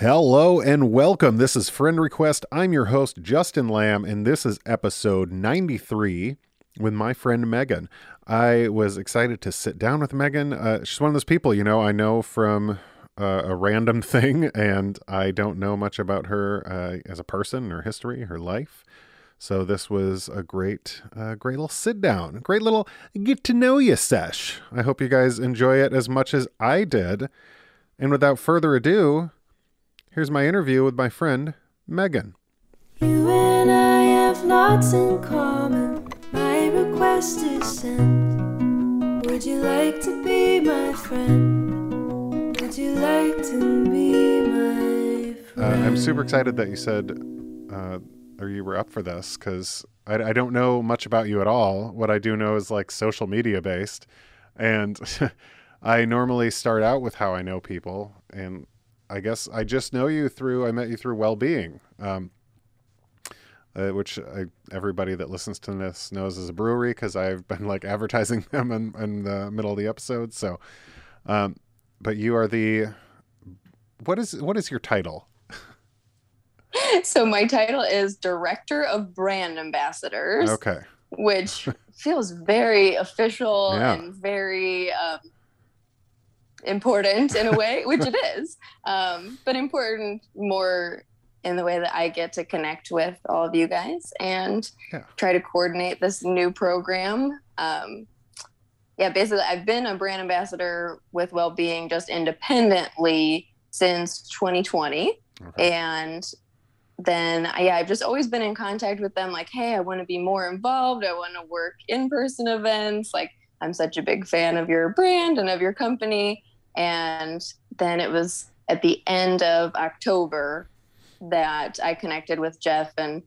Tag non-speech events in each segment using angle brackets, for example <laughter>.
Hello and welcome. This is Friend Request. I'm your host, Justin Lamb, and this is episode 93 with my friend Megan. I was excited to sit down with Megan. Uh, she's one of those people, you know, I know from uh, a random <laughs> thing, and I don't know much about her uh, as a person, her history, her life. So this was a great, uh, great little sit down, great little get to know you sesh. I hope you guys enjoy it as much as I did. And without further ado, here's my interview with my friend Megan. You and I have lots in common. My request is sent. Would you like to be my friend? Would you like to be my Uh, friend? I'm super excited that you said, uh, or you were up for this, because I, I don't know much about you at all. What I do know is like social media based, and <laughs> I normally start out with how I know people, and I guess I just know you through I met you through well being. Um, uh, which I, everybody that listens to this knows is a brewery because I've been like <laughs> advertising them in, in the middle of the episode. So, um, but you are the what is what is your title? <laughs> so my title is director of brand ambassadors Okay, which <laughs> feels very official Yeah. and very um, important in a way <laughs> which it is um, but important more in the way that i get to connect with all of you guys and Yeah. try to coordinate this new program. Um, yeah basically i've been a brand ambassador with well-being just independently since 2020 okay. and then yeah i've just always been in contact with them like hey i want to be more involved. I want to work in person events. Like i'm such a big fan of your brand and of your company and then it was at the end of october that i connected with jeff and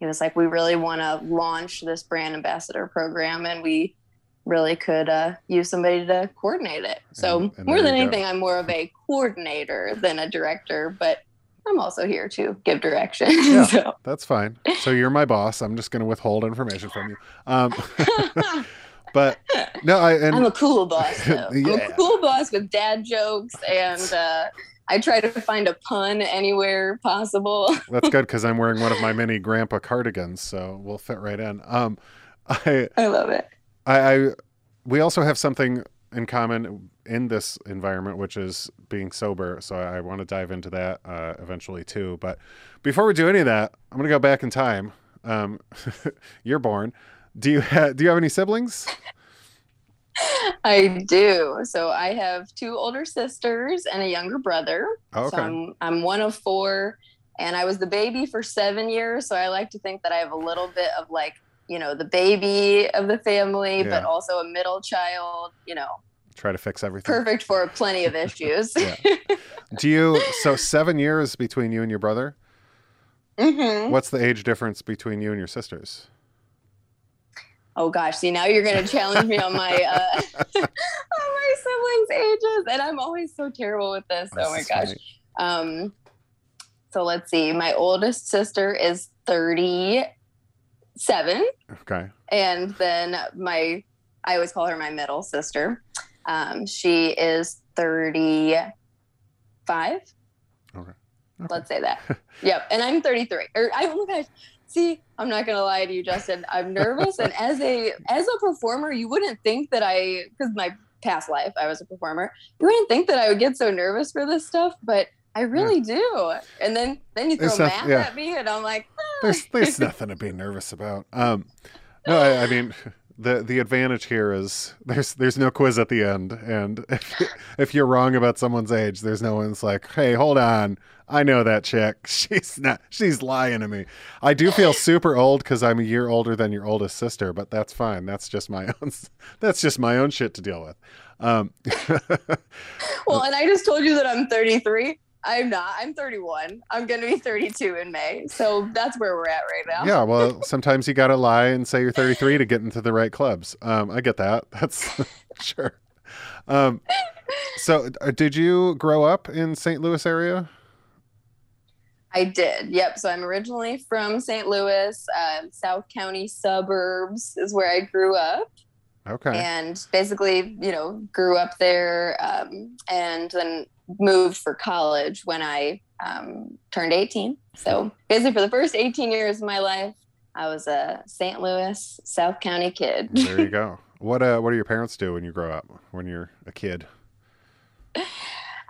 he was like we really want to launch this brand ambassador program and we really could uh, use somebody to coordinate it so And- and more than you go. anything i'm more of a coordinator than a director but I'm also here to give direction. <laughs> Yeah. so. That's fine. So you're my boss. I'm just going to withhold information from you. Um, <laughs> <laughs> but no, I and I'm a cool boss, <laughs> though. I'm Yeah. a cool boss with dad jokes, and uh, I try to find a pun anywhere possible. <laughs> that's good because I'm wearing one of my mini grandpa cardigans, so we'll fit right in. Um, I I love it. I, I we also have something in common in this environment, which is being sober. So I want to dive into that uh, eventually too. But before we do any of that, I'm going to go back in time. Um, <laughs> you're born. Do you ha- do you have any siblings? <laughs> I do. So I have two older sisters and a younger brother. Oh, So okay. I'm, I'm one of four, and I was the baby for seven years. So I like to think that I have a little bit of like, you know, the baby of the family, but also a middle child, you know, Try to fix everything. perfect for plenty of issues. <laughs> Do you so seven years between you and your brother? Mm-hmm. What's the age difference between you and your sisters? Oh gosh, see now you're gonna <laughs> challenge me on my uh, <laughs> on my siblings' ages, and I'm always so terrible with this. oh my gosh. funny. Um, so let's see. My oldest sister is 37, Okay. and then my I always call her my middle sister. Um, she is 35. Okay. Let's say that. <laughs> yep. And I'm 33. Or I oh my gosh. See, I'm not gonna lie to you, Justin. I'm nervous, and as a as a performer, you wouldn't think that I, because my past life I was a performer, you wouldn't think that I would get so nervous for this stuff, but I really do. And then then you throw There's some- math yeah. at me, and I'm like, ah. There's there's nothing to be nervous about. Um, no, I, I mean <laughs> the the advantage here is there's there's no quiz at the end, and <laughs> if if you're wrong about someone's age, there's no one's like, hey, hold on, I know that chick. <laughs> She's not. She's lying to me. I do feel <laughs> super old because I'm a year older than your oldest sister, but that's fine. That's just my own. That's just my own shit to deal with. Um, well, and I just told you that I'm 33. I'm not. I'm 31. I'm gonna be 32 in May. So that's where we're at right now. yeah, well, sometimes you got to lie and say you're 33 to get into the right clubs. Um, I get that. <laughs> That's <laughs> sure. Um, so, uh, did you grow up in St. Louis area? I did. Yep. So I'm originally from St. Louis, uh, South County suburbs is where I grew up. Okay. and basically, you know, grew up there um, and then moved for college when I um, turned 18. So basically, for the first 18 years of my life, I was a St. Louis, South County kid. There you <laughs> go. What uh, what do your parents do when you grow up? When you're a kid?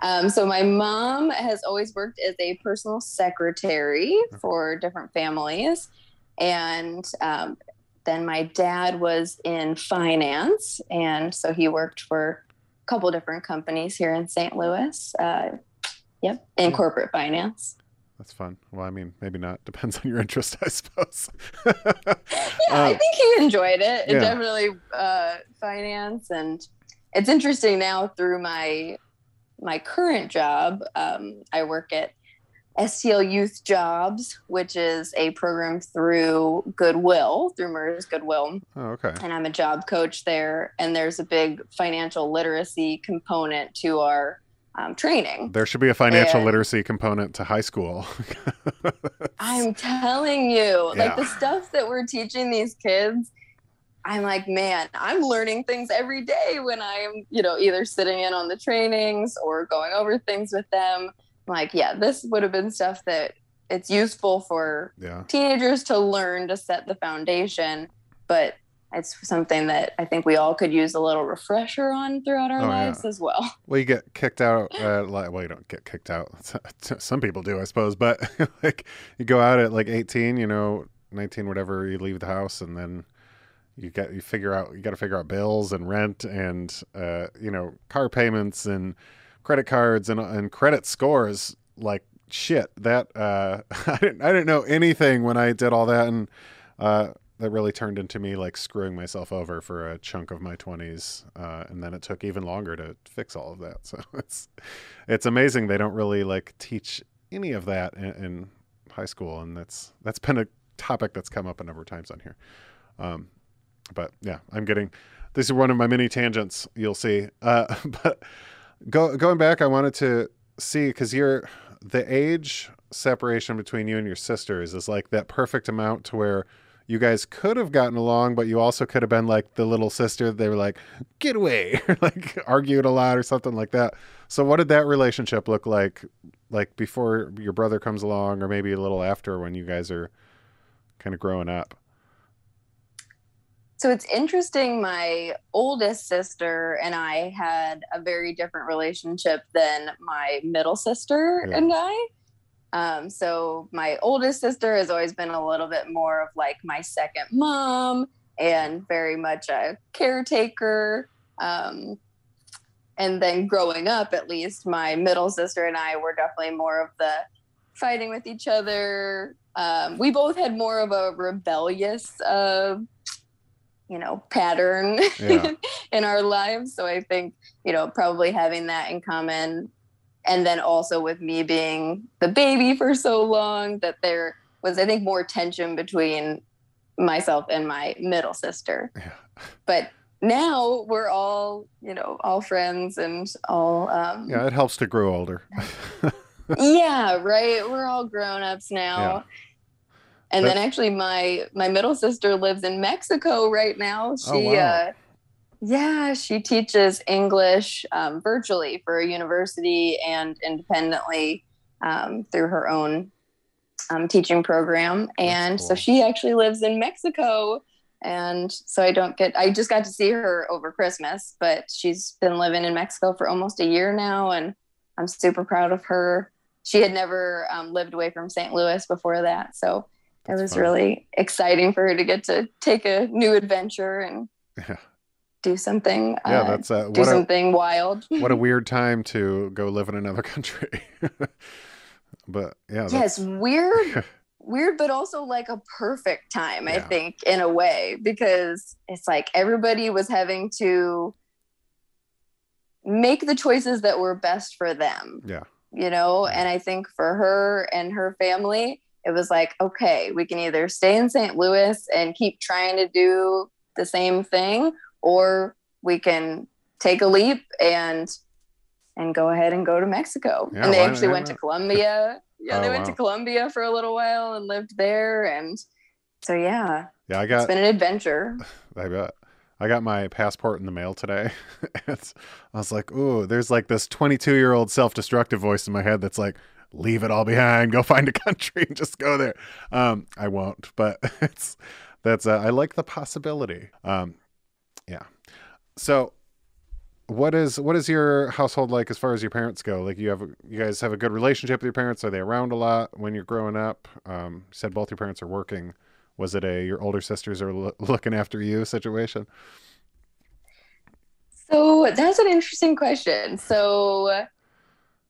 Um, so my mom has always worked as a personal secretary for different families, and um, then my dad was in finance, and so he worked for couple different companies here in St. Louis. Uh, yep, in Yeah. corporate finance. That's fun. Well, I mean, maybe not. <laughs> Depends on your interest, I suppose. Yeah, I Um, think he enjoyed it. It yeah. definitely uh, finance, and it's interesting now through my my current job. Um, I work at STL Youth Jobs, which is a program through Goodwill, through MERS Goodwill, oh, okay. and I'm a job coach there. And there's a big financial literacy component to our um, training. There should be a financial And- literacy component to high school. <laughs> I'm telling you, like the stuff that we're teaching these kids, I'm like, man, I'm learning things every day when I'm, you know, either sitting in on the trainings or going over things with them. Like, yeah, this would have been stuff that it's useful for yeah. teenagers to learn to set the foundation, but it's something that I think we all could use a little refresher on throughout our Oh, yeah. lives as well. <laughs> Well, you get kicked out. Uh, like, well, you don't get kicked out. <laughs> Some people do, I suppose. But <laughs> like, you go out at like 18, you know, 19, whatever. You leave the house, and then you get you figure out you got to figure out bills and rent and uh, you know car payments and credit cards and and credit scores. Like shit, that uh, <laughs> I didn't I didn't know anything when I did all that, and uh, that really turned into me like screwing myself over for a chunk of my 20s uh, and then it took even longer to fix all of that <laughs> so it's it's amazing they don't really like teach any of that in, in high school and that's that's been a topic that's come up a number of times on here um, but yeah i'm getting this is one of my many tangents you'll see uh, <laughs> but go, going back i wanted to see because you're the age separation between you and your sisters is like that perfect amount to where you guys could have gotten along, but you also could have been like the little sister. They were like, get away, <laughs> like argued a lot or something like that. So, what did that relationship look like, like before your brother comes along, or maybe a little after when you guys are kind of growing up? So it's interesting. My oldest sister and I had a very different relationship than my middle sister Yeah. and I. Um, so my oldest sister has always been a little bit more of like my second mom and very much a caretaker. Um, and then growing up, at least, my middle sister and I were definitely more of the fighting with each other. Um, we both had more of a rebellious, uh, you know, pattern Yeah. <laughs> in our lives. So I think, you know, probably having that in common. And then also with me being the baby for so long, that there was, I think, more tension between myself and my middle sister. Yeah. But now we're all, you know, all friends and all, um, Yeah, it helps to grow older. <laughs> yeah right we're all grown-ups now Yeah. And then actually my my middle sister lives in mexico right now. She Oh, wow. uh yeah she teaches english um, virtually for a university and independently um, through her own um, teaching program. And so she actually lives in mexico. And so i don't get i just got to see her over christmas but she's been living in mexico for almost a year now and i'm super proud of her. She had never um, lived away from st louis before that. So That's it was fun. really exciting for her to get to take a new adventure and Yeah. do something Yeah, uh, that's uh, do a something wild <laughs> what a <laughs> weird time to go live in another country. <laughs> but yeah, yes that's, weird weird but also like a perfect time i think in a way because it's like everybody was having to make the choices that were best for them yeah, you know and i think for her and her family it was like okay we can either stay in st louis and keep trying to do the same thing or we can take a leap and and go ahead and go to mexico Yeah, and they actually went to colombia <laughs> yeah Oh, they went wow. to colombia for a little while and lived there and so yeah yeah. I got it's been an adventure <laughs> I bet. I got my passport in the mail today. <laughs> I was like, ooh, there's like this 22 year old self destructive voice in my head that's like, leave it all behind, go <laughs> find a country and just go there. Um, I won't, but <laughs> it's that's uh, I like the possibility. Um, yeah. So what is what is your household like as far as your parents go? Like you have you guys have a good relationship with your parents? Are they around a lot when you're growing up? Um, you said both your parents are working. Was it a your older sisters are lo- <laughs> looking after you situation? So that's an interesting question. So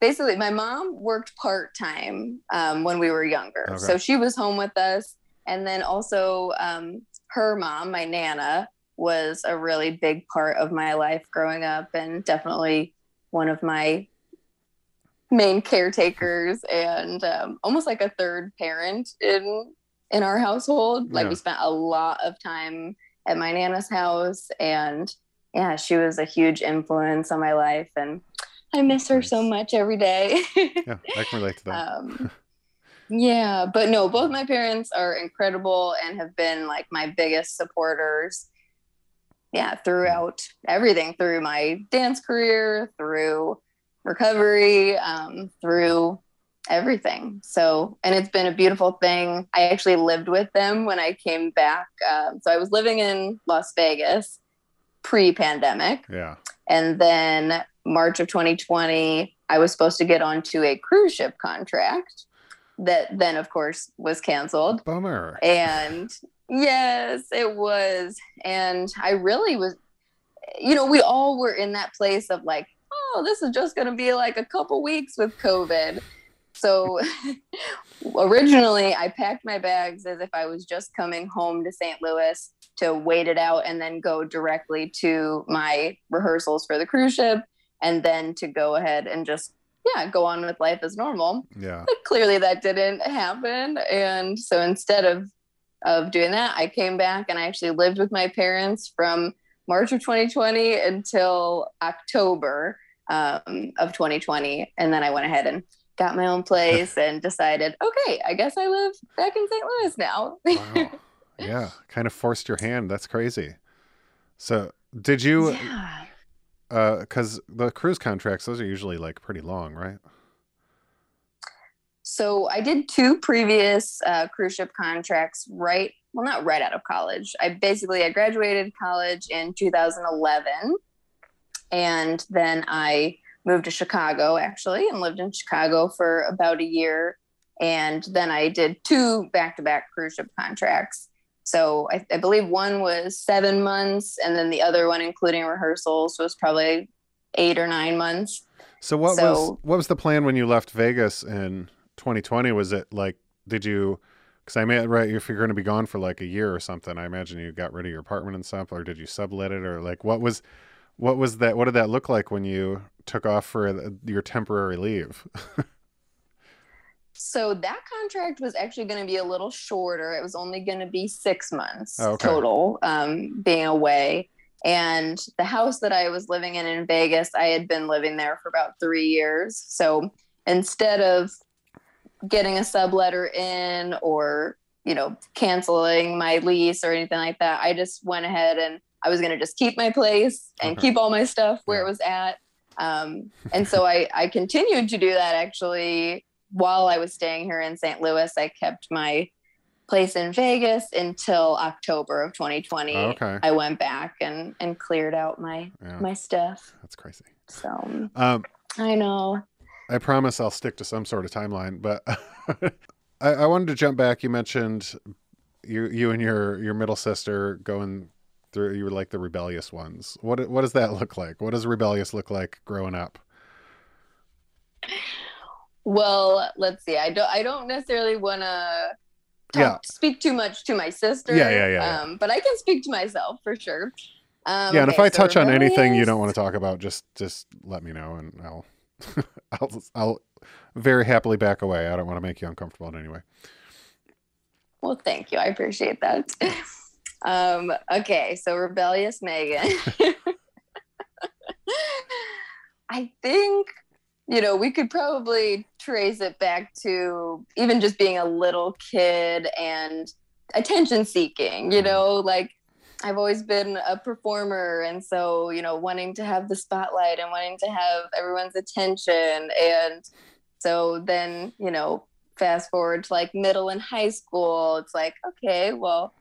basically, my mom worked part time um, when we were younger. Okay. So she was home with us. And then also, um, her mom, my Nana, was a really big part of my life growing up and definitely one of my main caretakers and um, almost like a third parent in in our household like Yeah. we spent a lot of time at my nana's house and yeah she was a huge influence on my life and i miss her so much every day. Yeah, I can relate to that. <laughs> um, yeah but no both my parents are incredible and have been like my biggest supporters. Yeah throughout everything through my dance career through recovery um, through everything. So and it's been a beautiful thing. I actually lived with them when i came back um, so i was living in las vegas pre-pandemic. Yeah. and then March of 2020, I was supposed to get onto a cruise ship contract that then, of course, was canceled. Bummer. And yes, it was. And I really was, you know, we all were in that place of like, oh, this is just going to be like a couple weeks with COVID. So <laughs> originally, I packed my bags as if I was just coming home to St. Louis to wait it out and then go directly to my rehearsals for the cruise ship and then to go ahead and just, yeah, go on with life as normal Yeah. but clearly that didn't happen and so instead of of doing that i came back and i actually lived with my parents from march of 2020 until october um, of 2020 and then i went ahead and got my own place <laughs> and decided okay i guess i live back in st louis now Wow. <laughs> yeah. Kind of forced your hand. That's crazy. So did you yeah. Uh because the cruise contracts those are usually like pretty long right So I did two previous uh, cruise ship contracts right, well, not right out of college. I basically I graduated college in 2011, and then I moved to Chicago actually, and lived in Chicago for about a year, and then I did two back-to-back cruise ship contracts. So I, I believe one was seven months, and then the other one, including rehearsals, was probably eight or nine months. so what was what was the plan when you left vegas in 2020 was it like did you because i mean right if you're going to be gone for like a year or something i imagine you got rid of your apartment and stuff or did you sublet it or like what was what was that what did that look like when you took off for your temporary leave <laughs> So that contract was actually going to be a little shorter. It was only going to be six months Oh, okay. total um, being away. And the house that I was living in in Vegas, I had been living there for about three years. So instead of getting a subletter in or, you know, canceling my lease or anything like that, I just went ahead and I was going to just keep my place and Okay. keep all my stuff where Yeah. it was at. Um, and so I, I continued to do that actually while I was staying here in St. Louis. I kept my place in Vegas until October of 2020. Oh, okay I went back and, and cleared out my, yeah my stuff. that's crazy So um I know. I promise I'll stick to some sort of timeline, but <laughs> I, I wanted to jump back. You mentioned you you and your your middle sister going through. You were like the rebellious ones. What what does that look like? What does rebellious look like growing up? Well, let's see. I don't I don't necessarily want to Yeah. speak too much to my sister. Yeah, yeah, yeah, yeah. Um, but I can speak to myself for sure. Um, yeah, and if I so touch on anything you don't want to talk about, just just let me know, and I'll <laughs> I'll I'll very happily back away. I don't want to make you uncomfortable in any way. Well, thank you. I appreciate that. <laughs> Um, okay, so rebellious Megan. <laughs> I think you know we could probably trace it back to even just being a little kid and attention seeking. You mm-hmm. know, like I've always been a performer, and so you know, wanting to have the spotlight and wanting to have everyone's attention and So then, you know, fast forward to like middle and high school, it's like, okay, well,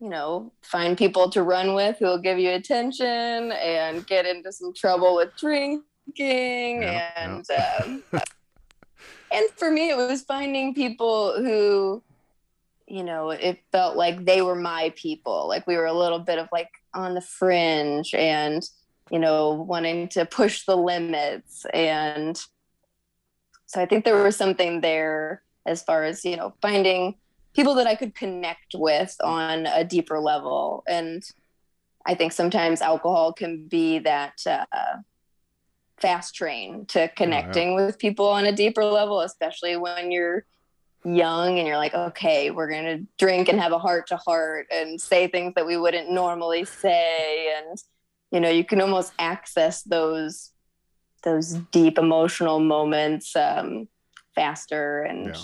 you know, find people to run with who will give you attention and get into some trouble with drinking. Yeah, and Um, <laughs> and for me, it was finding people who, you know, it felt like they were my people. Like we were a little bit of like on the fringe and, you know, wanting to push the limits. And so I think there was something there as far as, you know, finding people that I could connect with on a deeper level. And I think sometimes alcohol can be that uh, fast train to connecting with people on a deeper level, especially when you're young and you're like, okay, we're going to drink and have a heart to heart and say things that we wouldn't normally say. And, you know, you can almost access those those deep emotional moments um, faster and Yeah.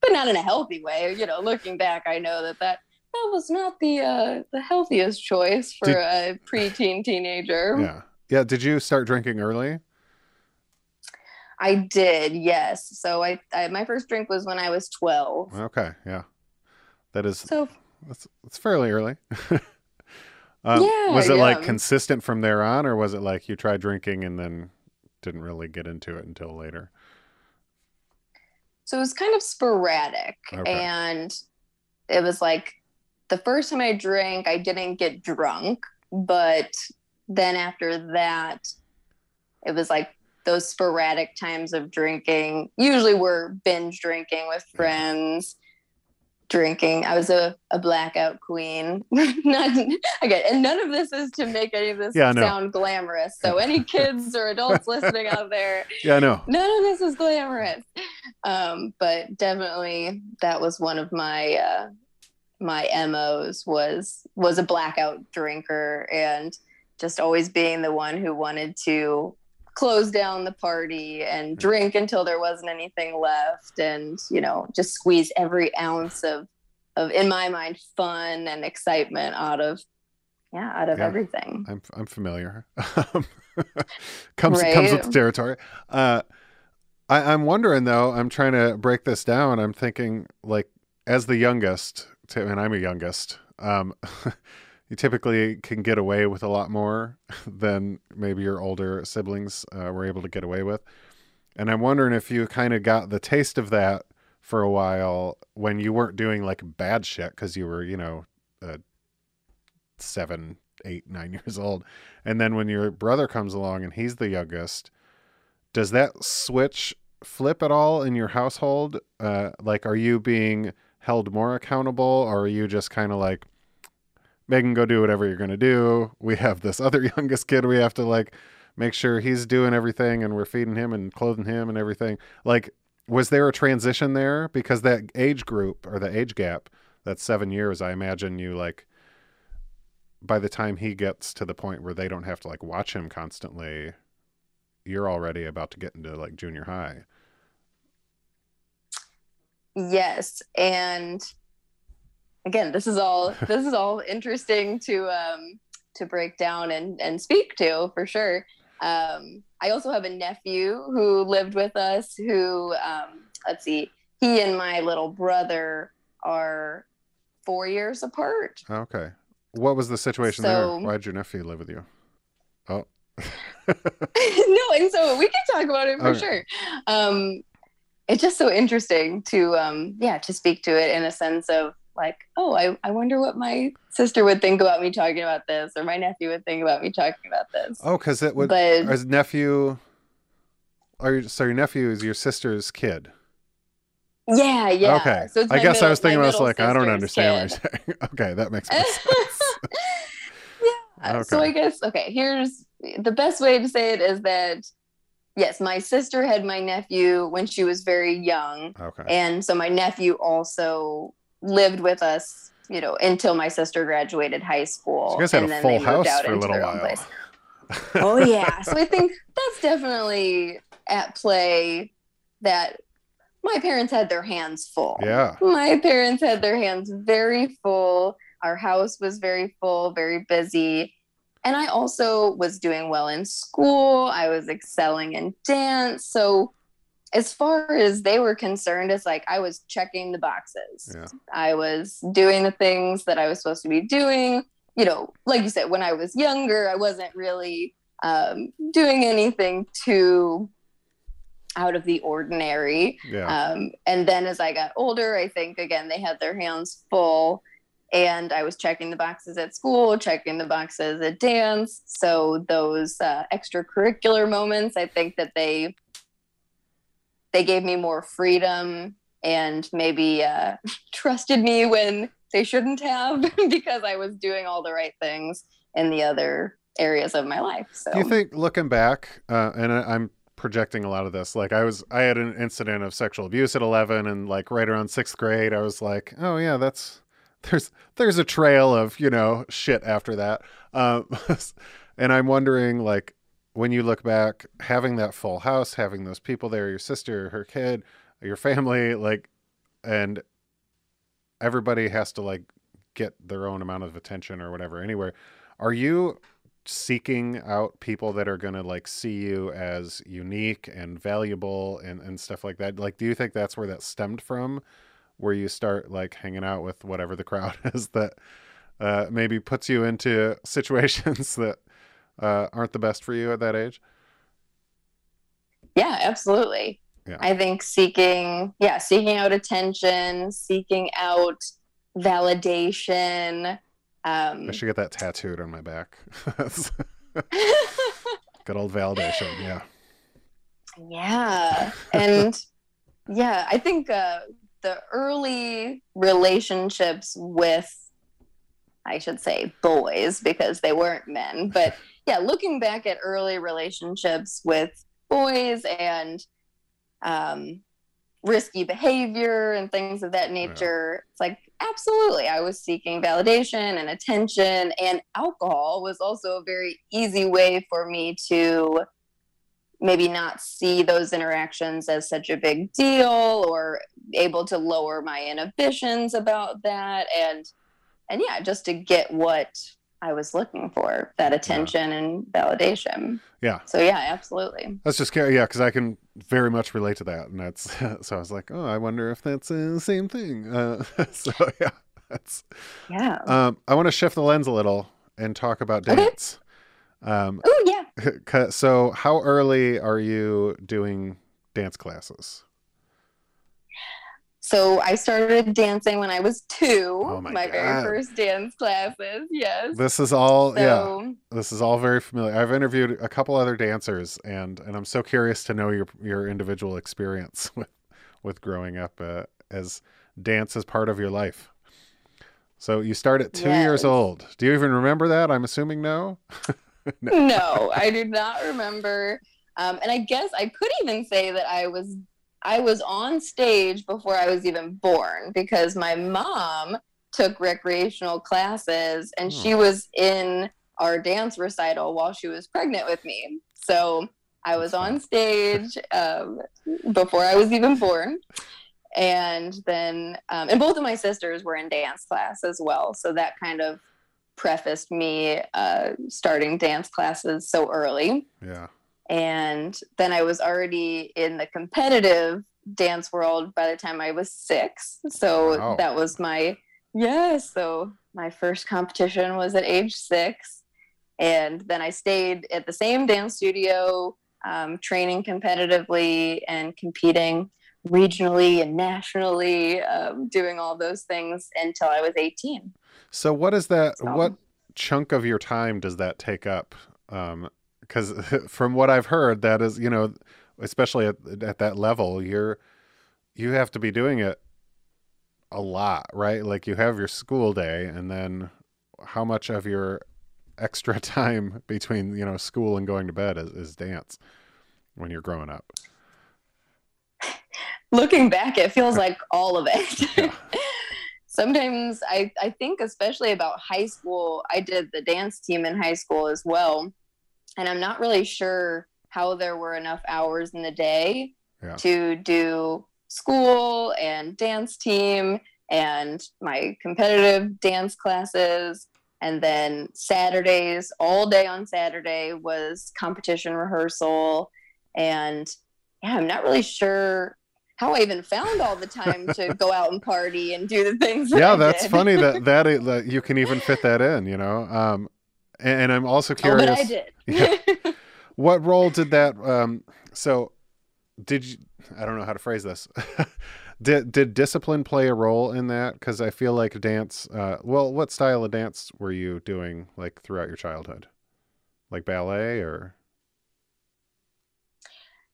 but not in a healthy way. You know, looking back, I know that that, that was not the uh, the healthiest choice for Did- a preteen teenager. Yeah. Yeah. Did you start drinking early? I did, yes. So I, I my first drink was when I was twelve. Okay. Yeah. That is So that's it's fairly early. <laughs> um, Yeah, was it like consistent from there on, or was it like you tried drinking and then didn't really get into it until later? so it was kind of sporadic, Okay. and it was like the first time I drank, I didn't get drunk, but then after that, it was like those sporadic times of drinking. Usually, we're binge drinking with friends. Drinking. I was a, a blackout queen. <laughs> Not again, and none of this is to make any of this Yeah, sound glamorous. So any <laughs> kids or adults listening out there, Yeah. No. none of this is glamorous um, but definitely that was one of my uh, my mos was was a blackout drinker and just always being the one who wanted to close down the party and drink until there wasn't anything left and you know just squeeze every ounce of of in my mind fun and excitement out of yeah out of Yeah. everything I'm I'm familiar. <laughs> comes comes with the territory. Uh, I, I'm wondering though. I'm trying to break this down. I'm thinking like as the youngest, and I'm a youngest. Um, <laughs> you typically can get away with a lot more <laughs> than maybe your older siblings uh, were able to get away with. And I'm wondering if you kind of got the taste of that for a while when you weren't doing like bad shit because you were, you know, uh, seven, eight, <laughs> nine years old. And then when your brother comes along and he's the youngest, does that switch flip at all in your household? Uh, like, are you being held more accountable or are you just kind of like, Megan, go do whatever you're going to do? We have this other <laughs> youngest kid we have to like make sure he's doing everything and we're feeding him and clothing him and everything. Like, was there a transition there? Because that age group or the age gap, that's seven years, I imagine you like, by the time he gets to the point where they don't have to like watch him constantly, you're already about to get into like junior high. Yes, and again, this is all <laughs> this is all interesting to um, to break down and and speak to for sure. Um, I also have a nephew who lived with us. Who um, let's see, he and my little brother are four years apart. Okay. What was the situation So- there? Why'd your nephew live with you? Oh, <laughs> no, and so we can talk about it for Okay. sure. Um, it's just so interesting to, um, yeah, to speak to it in a sense of like, oh, I, I wonder what my sister would think about me talking about this, or my nephew would think about me talking about this. oh, because it would. but His nephew. Are you, so your nephew is your sister's kid? yeah, yeah. okay. So it's I guess I was thinking I was like I don't understand kid. what you're saying. <laughs> okay, that makes <laughs> sense. yeah. So I guess okay. Here's the best way to say it is that yes, my sister had my nephew when she was very young, Okay. and so my nephew also lived with us. You know, until my sister graduated high school, So you guys had and a then full they moved house out for a little while. place. <laughs> Oh yeah. so I think that's definitely at play. That my parents had their hands full yeah. my parents had their hands very full. Our house was very full, very busy. And I also was doing well in school. I was excelling in dance. So as far as they were concerned, it's like I was checking the boxes. Yeah. I was doing the things that I was supposed to be doing. You know, like you said, when I was younger, I wasn't really um, doing anything too out of the ordinary. Yeah. Um, and then as I got older, I think again they had their hands full, and I was checking the boxes at school, checking the boxes at dance. So those uh, extracurricular moments, I think that they they gave me more freedom and maybe uh, <laughs> trusted me when they shouldn't have <laughs> because I was doing all the right things in the other areas of my life. So Do you think looking back, uh, and I- I'm projecting a lot of this, like I was, I had an incident of sexual abuse at 11, and like right around sixth grade, I was like, oh yeah, that's there's there's a trail of you know shit after that, um, <laughs> and I'm wondering like when you look back, having that full house, having those people there, your sister, her kid, your family, like, and everybody has to like get their own amount of attention or whatever anywhere. Are you seeking out people that are going to like see you as unique and valuable and, and stuff like that like do you think that's where that stemmed from where you start like hanging out with whatever the crowd <laughs> is that uh, maybe puts you into situations <laughs> that uh, aren't the best for you at that age yeah, absolutely. Yeah. I think seeking, yeah, seeking out attention, seeking out validation. Um, i should get that tattooed on my back <laughs> good old validation yeah yeah <laughs> and yeah i think uh, the early relationships with i should say boys because they weren't men but yeah looking back at early relationships with boys and um, risky behavior and things of that nature it's like absolutely i was seeking validation and attention and alcohol was also a very easy way for me to maybe not see those interactions as such a big deal or able to lower my inhibitions about that. And and yeah just to get what i was looking for that attention and validation yeah so yeah absolutely That's just scary, yeah, because I can very much relate to that, and that's <laughs> so I was like, oh, I wonder if that's uh, the same thing. Uh, <laughs> so yeah, that's. yeah Um, I want to shift the lens a little and talk about Okay. dance. Um, oh yeah <laughs> so how early are you doing dance classes? So i started dancing when i was two Oh my my very first dance classes yes This is all yeah. This is all very familiar. I've interviewed a couple other dancers, and and I'm so curious to know your your individual experience <laughs> with with growing up uh, as dance as part of your life. So you start at two years old. Do you even remember that? I'm assuming no. <laughs> no, I do not remember. Um, and I guess I could even say that I was I was on stage before I was even born because my mom took recreational classes and she was in our dance recital while she was pregnant with me. So I was on stage um, before I was even born. And then, um, and both of my sisters were in dance class as well. So that kind of prefaced me uh, starting dance classes so early. Yeah. And then I was already in the competitive dance world by the time I was six. So Wow. that was my, yeah. So my first competition was at age six. And then I stayed at the same dance studio, um, training competitively and competing regionally and nationally, um, doing all those things until I was 18. So what is that? So- What chunk of your time does that take up? Because <laughs> from what I've heard, that is you know, especially at at that level, you're you have to be doing it a lot, right? Like you have your school day, and then how much of your extra <laughs> time between you know school and going to bed is, is dance when you're growing up? looking back it feels <laughs> like all of it Yeah. sometimes I, I think especially about high school i did the dance team in high school as well and i'm not really sure how there were enough hours in the day Yeah. to do school and dance team and my competitive dance classes and then saturdays all day on saturday was competition rehearsal and yeah, I'm not really sure how I even found all the time to <laughs> go out and party and do the things. That yeah, I that's did. funny that, that <laughs> that you can even fit that in. You know, um, and, and I'm also Oh, curious. but I did. <laughs> Yeah. <laughs> what role did that? Um, so, did you? I don't know how to phrase this. <laughs> did did discipline play a role in that? Because I feel like dance. Uh, well, what style of dance were you doing like throughout your childhood? Like ballet or?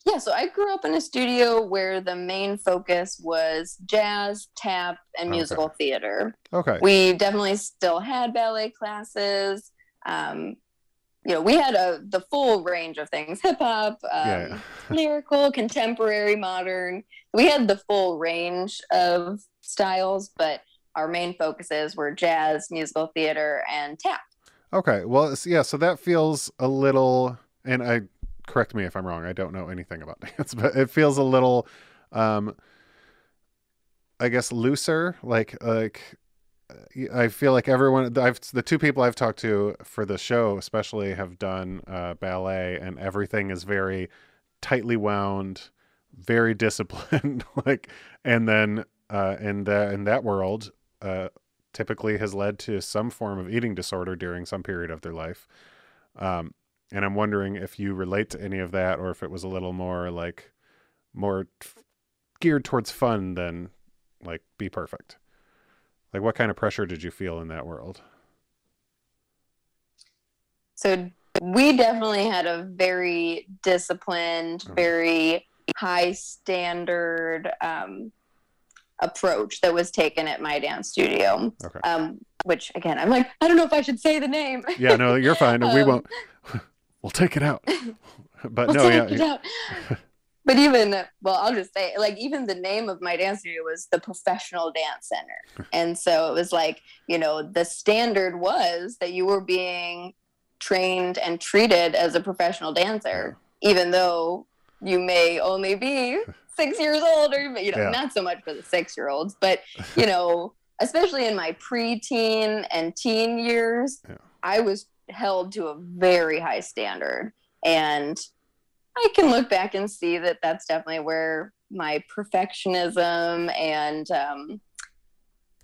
Yeah, so I grew up in a studio where the main focus was jazz, tap, and Okay. musical theater. Okay. We definitely still had ballet classes. Um, you know, we had a the full range of things: hip hop, um, yeah. <laughs> lyrical, contemporary, modern. We had the full range of styles, but our main focuses were jazz, musical theater, and tap. Okay. Well, yeah. So that feels a little, and I correct me if I'm wrong. I don't know anything about <laughs> dance, but it feels a little, um, I guess looser. Like like, I feel like everyone. I've the two people I've talked to for the show, especially, have done uh, ballet, and everything is very tightly wound, very <laughs> disciplined. like, and then uh, in the in that world, uh, typically has led to some form of eating disorder during some period of their life. Um, and I'm wondering if you relate to any of that or if it was a little more like more geared towards fun than like be perfect. Like what kind of pressure did you feel in that world? So we definitely had a very disciplined, Mhm. very high standard um, approach that was taken at my dance studio. Okay. Um, which again, I'm like, I don't know if I should say the name. Yeah, no, you're fine. we <laughs> Um, won't. <laughs> We'll take it out. <laughs> But We'll no, yeah. But even well, I'll just say like even the name of my dance studio was the Professional Dance Center, <laughs> and so it was like you know the standard was that you were being trained and treated as a professional dancer, even though you may only be <laughs> six years old, or you know Yeah. not so much for the six year olds, but you know <laughs> especially in my preteen and teen years, Yeah. I was held to a very high standard and I can look back and see that that's definitely where my perfectionism and um,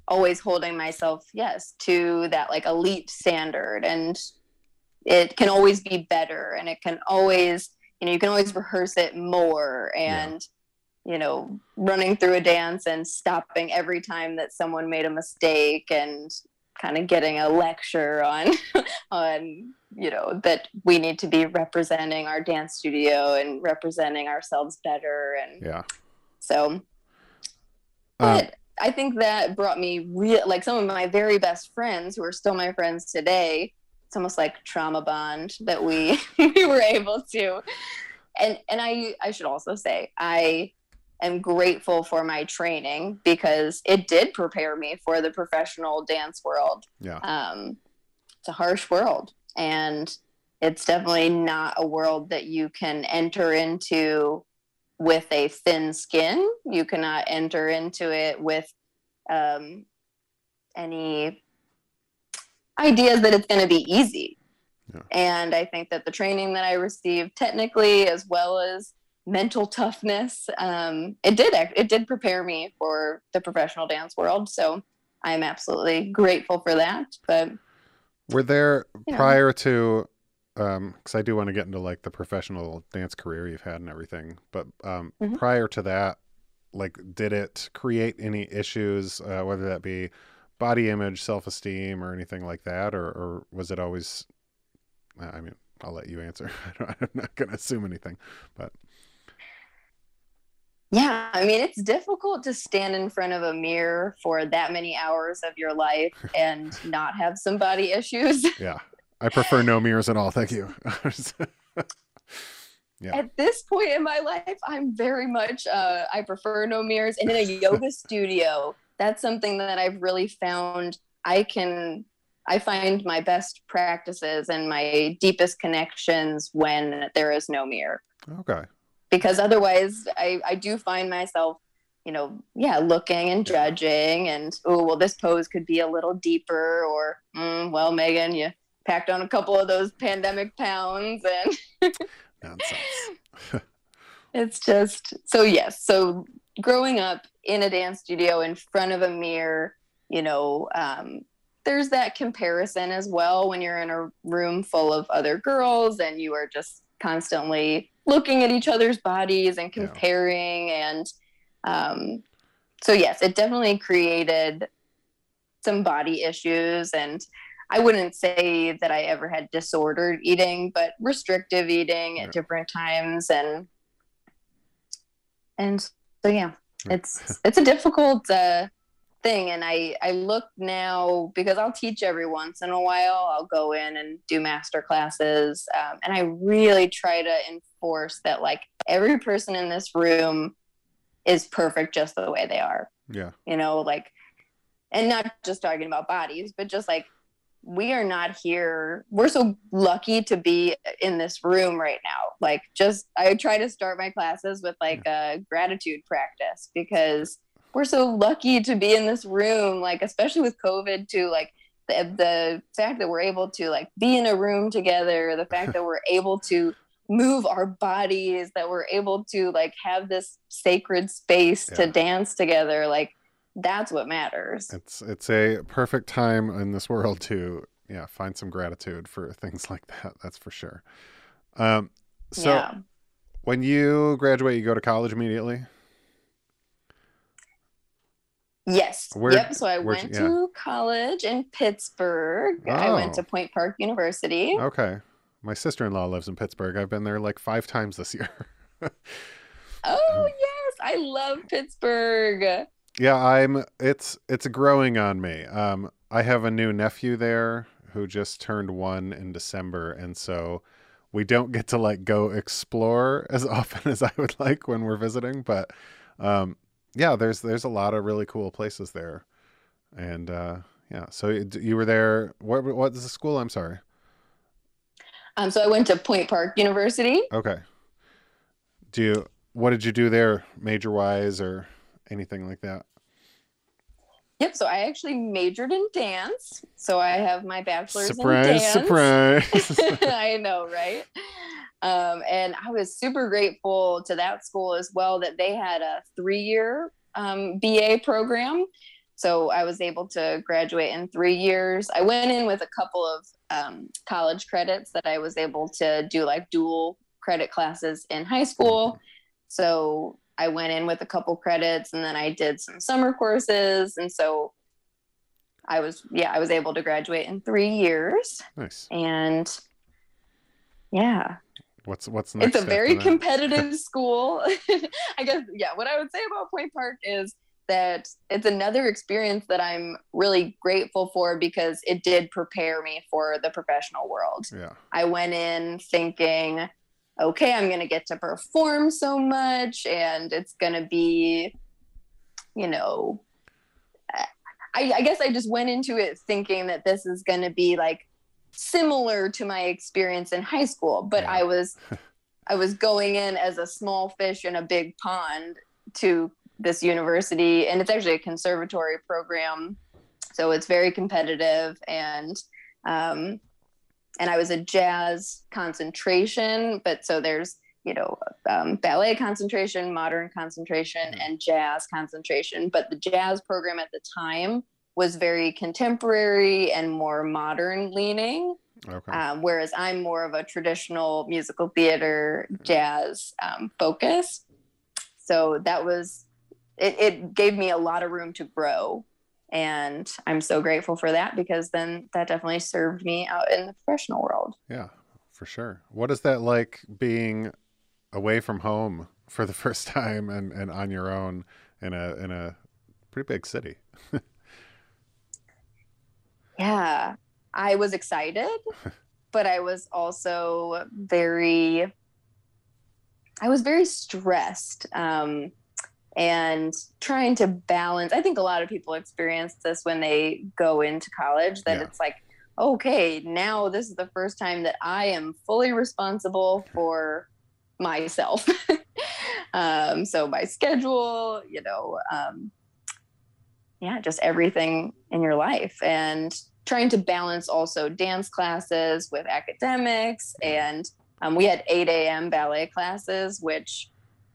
always holding myself, yes, to that like elite standard. And it can always be better and it can always, you know, you can always rehearse it more and, you know, running through a dance and stopping every time that someone made a mistake and kind of getting a lecture on <laughs> on you know that we need to be representing our dance studio and representing ourselves better and yeah. so Um, but i think that brought me real like some of my very best friends who are still my friends today it's almost like trauma bond that we <laughs> we were able to and and i i should also say i am grateful for my training because it did prepare me for the professional dance world yeah. um, it's a harsh world and it's definitely not a world that you can enter into with a thin skin. You cannot enter into it with um, any ideas that it's going to be easy. Yeah. and i think that the training that i received technically as well as mental toughness um, it did it did prepare me for the professional dance world. So i'm absolutely grateful for that. But Were there you know. prior to um because I do want to get into like the professional dance career you've had and everything, but um Mhm. prior to that, like did it create any issues, uh, whether that be body image, self esteem, or anything like that, or or was it always? I mean, I'll let you answer. <laughs> I'm not going to assume anything, but Yeah, I mean, it's difficult to stand in front of a mirror for that many hours of your life <laughs> and not have some body issues. <laughs> yeah, I prefer no mirrors at all. Thank you. <laughs> Yeah. At this point in my life, I'm very much, uh, I prefer no mirrors. And in a yoga studio, that's something that I've really found I can, I find my best practices and my deepest connections when there is no mirror. okay. Because otherwise I, I do find myself you know yeah looking and judging and oh well this pose could be a little deeper or mm, well megan you packed on a couple of those pandemic pounds and <laughs> Nonsense. <laughs> it's just so yes. So growing up in a dance studio in front of a mirror, you know, um, there's that comparison as well when you're in a room full of other girls and you are just constantly looking at each other's bodies and comparing yeah. and um, so yes it definitely created some body issues and i wouldn't say that i ever had disordered eating but restrictive eating at different times and and so yeah it's it's a difficult uh, thing and i i look now because i'll teach every once in a while i'll go in and do master classes um, and i really try to enforce that like every person in this room is perfect just the way they are. Yeah. You know like and not just talking about bodies but just like we are not here we're so lucky to be in this room right now. Like just i try to start my classes with like a gratitude practice because we're so lucky to be in this room like especially with covid to like the, the fact that we're able to like be in a room together the <laughs> fact that we're able to move our bodies that we're able to like have this sacred space yeah. to dance together like that's what matters it's it's a perfect time in this world to yeah find some gratitude for things like that that's for sure um so yeah. when you graduate you go to college immediately Yes. Where, yep. So I went yeah. to college in Pittsburgh. Oh. I went to oh. Point Park University. Okay. My sister in law lives in Pittsburgh. I've been there like five times this year. <laughs> oh yes. I love Pittsburgh. Yeah, I'm it's it's growing on me. Um I have a new nephew there who just turned one in December and so we don't get to like go explore as <laughs> often as I would like when we're visiting, but um yeah, there's there's a lot of really cool places there, and uh, yeah. So you were there. What what is the school? I'm sorry. Um, so I went to Point Park University. Okay. Do you? What did you do there, major wise or anything like that? Yep. So I actually majored in dance. So I have my bachelor's surprise, in dance. Surprise! <laughs> I know, right? Um, and I was super grateful to that school as well that they had a three year um, BA program. So I was able to graduate in three years. I went in with a couple of um, college credits that I was able to do like dual credit classes in high school. So I went in with a couple credits and then I did some summer courses. And so I was, yeah, I was able to graduate in three years. Nice. And yeah, What's what's next? It's a very competitive <laughs> school. <laughs> I guess yeah. What I would say about Point Park is that it's another experience that I'm really grateful for because it did prepare me for the professional world. Yeah. I went in thinking, okay, I'm going to get to perform so much and it's going to be, you know, I, I, guess I just went into it thinking that this is going to be like similar to my experience in high school, but yeah. I was <laughs> I was going in as a small fish in a big pond to this university and it's actually a conservatory program. So it's very competitive and um, and I was a jazz concentration, but so there's you know um, ballet concentration, modern concentration, mm-hmm. and jazz concentration. But the jazz program at the time was very contemporary and more modern leaning. Okay. Um, whereas I'm more of a traditional musical theater jazz um, focus. So that was, it, it gave me a lot of room to grow. And I'm so grateful for that because then that definitely served me out in the professional world. Yeah, for sure. What is that like being away from home for the <laughs> first time and, and on your own in a in a pretty big city? <laughs> Yeah, I was excited, <laughs> but I was also very, I was very stressed. Um, and trying to balance i think a lot of people experience this when they go into college that yeah. it's like okay now this is the first time that i am fully responsible for myself <laughs> um, so my schedule you know um, yeah, just everything in your life and trying to balance also dance classes with academics. And um, we had 8 a.m. ballet classes, which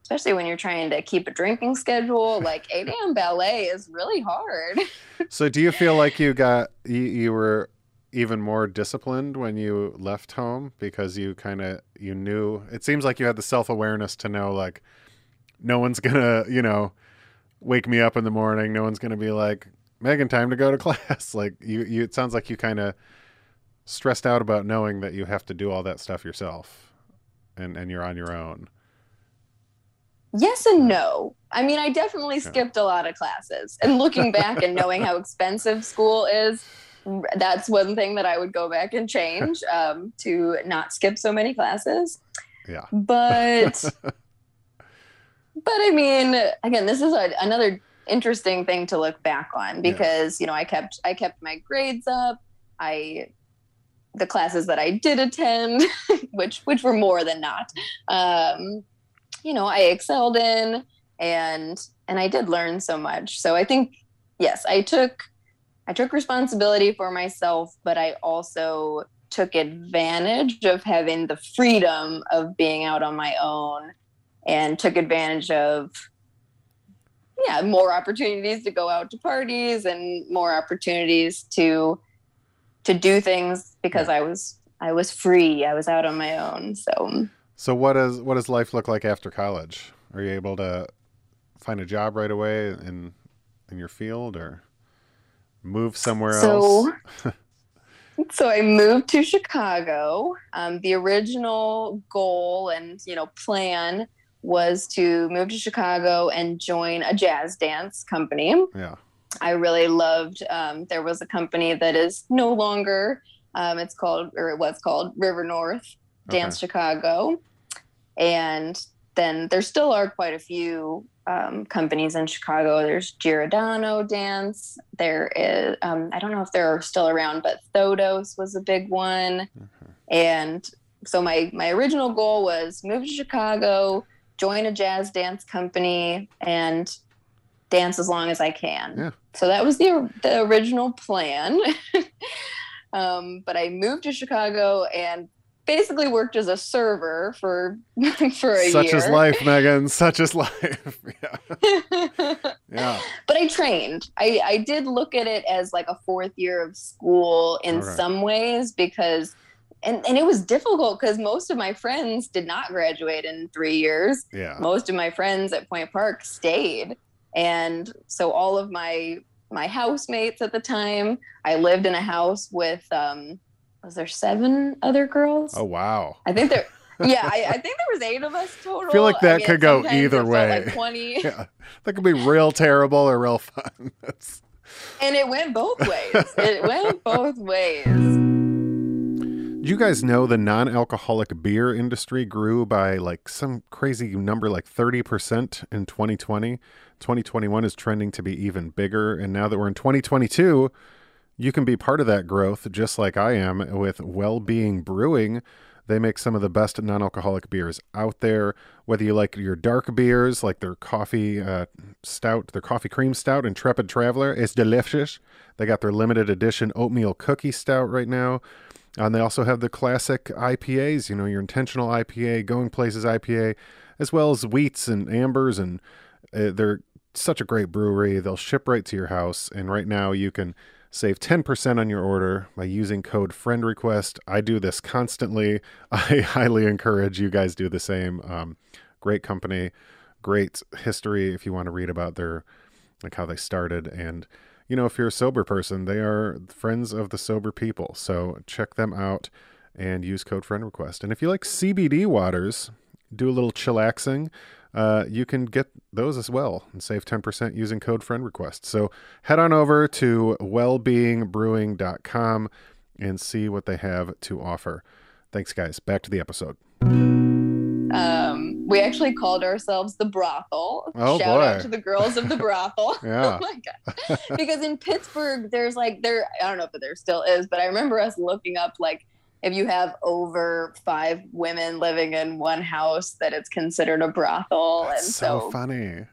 especially when you're trying to keep a drinking schedule. Like 8 a.m. ballet is really hard. <laughs> So do you feel like you got you, you were even more disciplined when you left home because you kind of you knew it seems like you had the self-awareness to know like no one's gonna you know wake me up in the morning no one's gonna be like megan time to go to <laughs> class like you, you it sounds like you kind of stressed out about knowing that you have to do all that stuff yourself and and you're on your own Yes and no. I mean, I definitely skipped a lot of classes. And looking back and knowing how expensive school is, that's one thing that I would go back and change <laughs> um, to not skip so many classes. yeah But, <laughs> but I mean, again, this is a, another interesting thing to look back on because you know I kept I kept my grades up. I the classes that I did attend, <laughs> which which were more than not. Um, you know, I excelled in and and I did learn so much. So I think yes, I took I took responsibility for myself, but I also took advantage of having the freedom of being out on my own and took advantage of yeah, more opportunities to go out to parties and more opportunities to to do things because I was I was free. I was out on my own. So so what does what does life look like after college are you able to find a job right away in in your field or move somewhere So- else <laughs> <laughs> So I moved to Chicago. Um, the original goal and you know plan was to move to Chicago and join a jazz dance company. yeah I really loved. Um, there was a company that is no longer. Um, it's called, or it was called River North Dance Chicago, and then there still are quite a few um, companies in Chicago. There's Giordano Dance. There is. Um, I don't know if they're still around, but Thodos was a big one. And so my my original goal was move to Chicago, join a jazz dance company, and dance as long as I can. Yeah. So that was the the original plan. <laughs> um, but I moved to Chicago and basically worked as a server for <laughs> for a year. such year. is life megan <laughs> such is life <laughs> yeah yeah but I trained. I, I did look at it as like a fourth year of school in Alright. some ways because and, and it was difficult because most of my friends did not graduate in three years. yeah Most of my friends at Point Park stayed. And so all of my my housemates at the time, I lived in a house with um was there seven other girls? oh wow I think there <laughs> yeah, I, I think there was eight of us total. I feel like that mean, could go either way. Like Twenty. <laughs> yeah that could be real terrible or real fun <laughs> That's- and it went both ways. It went both ways. Do you guys know the non-alcoholic beer industry grew by like some crazy number like 30% in 2020 2021 is trending to be even bigger and now that we're in 2022 you can be part of that growth just like i am with well-being brewing they make some of the best non-alcoholic beers out there whether you like your dark beers like their coffee uh, stout their coffee cream stout intrepid traveler is delicious they got their limited edition oatmeal cookie stout right now and they also have the classic IPAs, you know, your intentional IPA, going places IPA, as well as wheats and ambers. And uh, they're such a great brewery. They'll ship right to your house. And right now you can save 10% on your order by using code friend request. I do this constantly. <laughs> I highly encourage you guys do the same. Um, great company, great history if you want to read about their like how they started and you know if you're a sober person they are friends of the sober people so check them out and use code friend request and if you like cbd waters do a little chillaxing uh, you can get those as well and save 10% using code friend request so head on over to wellbeingbrewing.com and see what they have to offer thanks guys back to the episode Um, we actually called ourselves the brothel. Oh, Shout out to the girls of the brothel. <laughs> <laughs> Yeah. oh my god! Because in Pittsburgh, there's like there. I don't know if there still is, but I remember us looking up like if you have over five women living in one house, that it's considered a brothel, That's and so so funny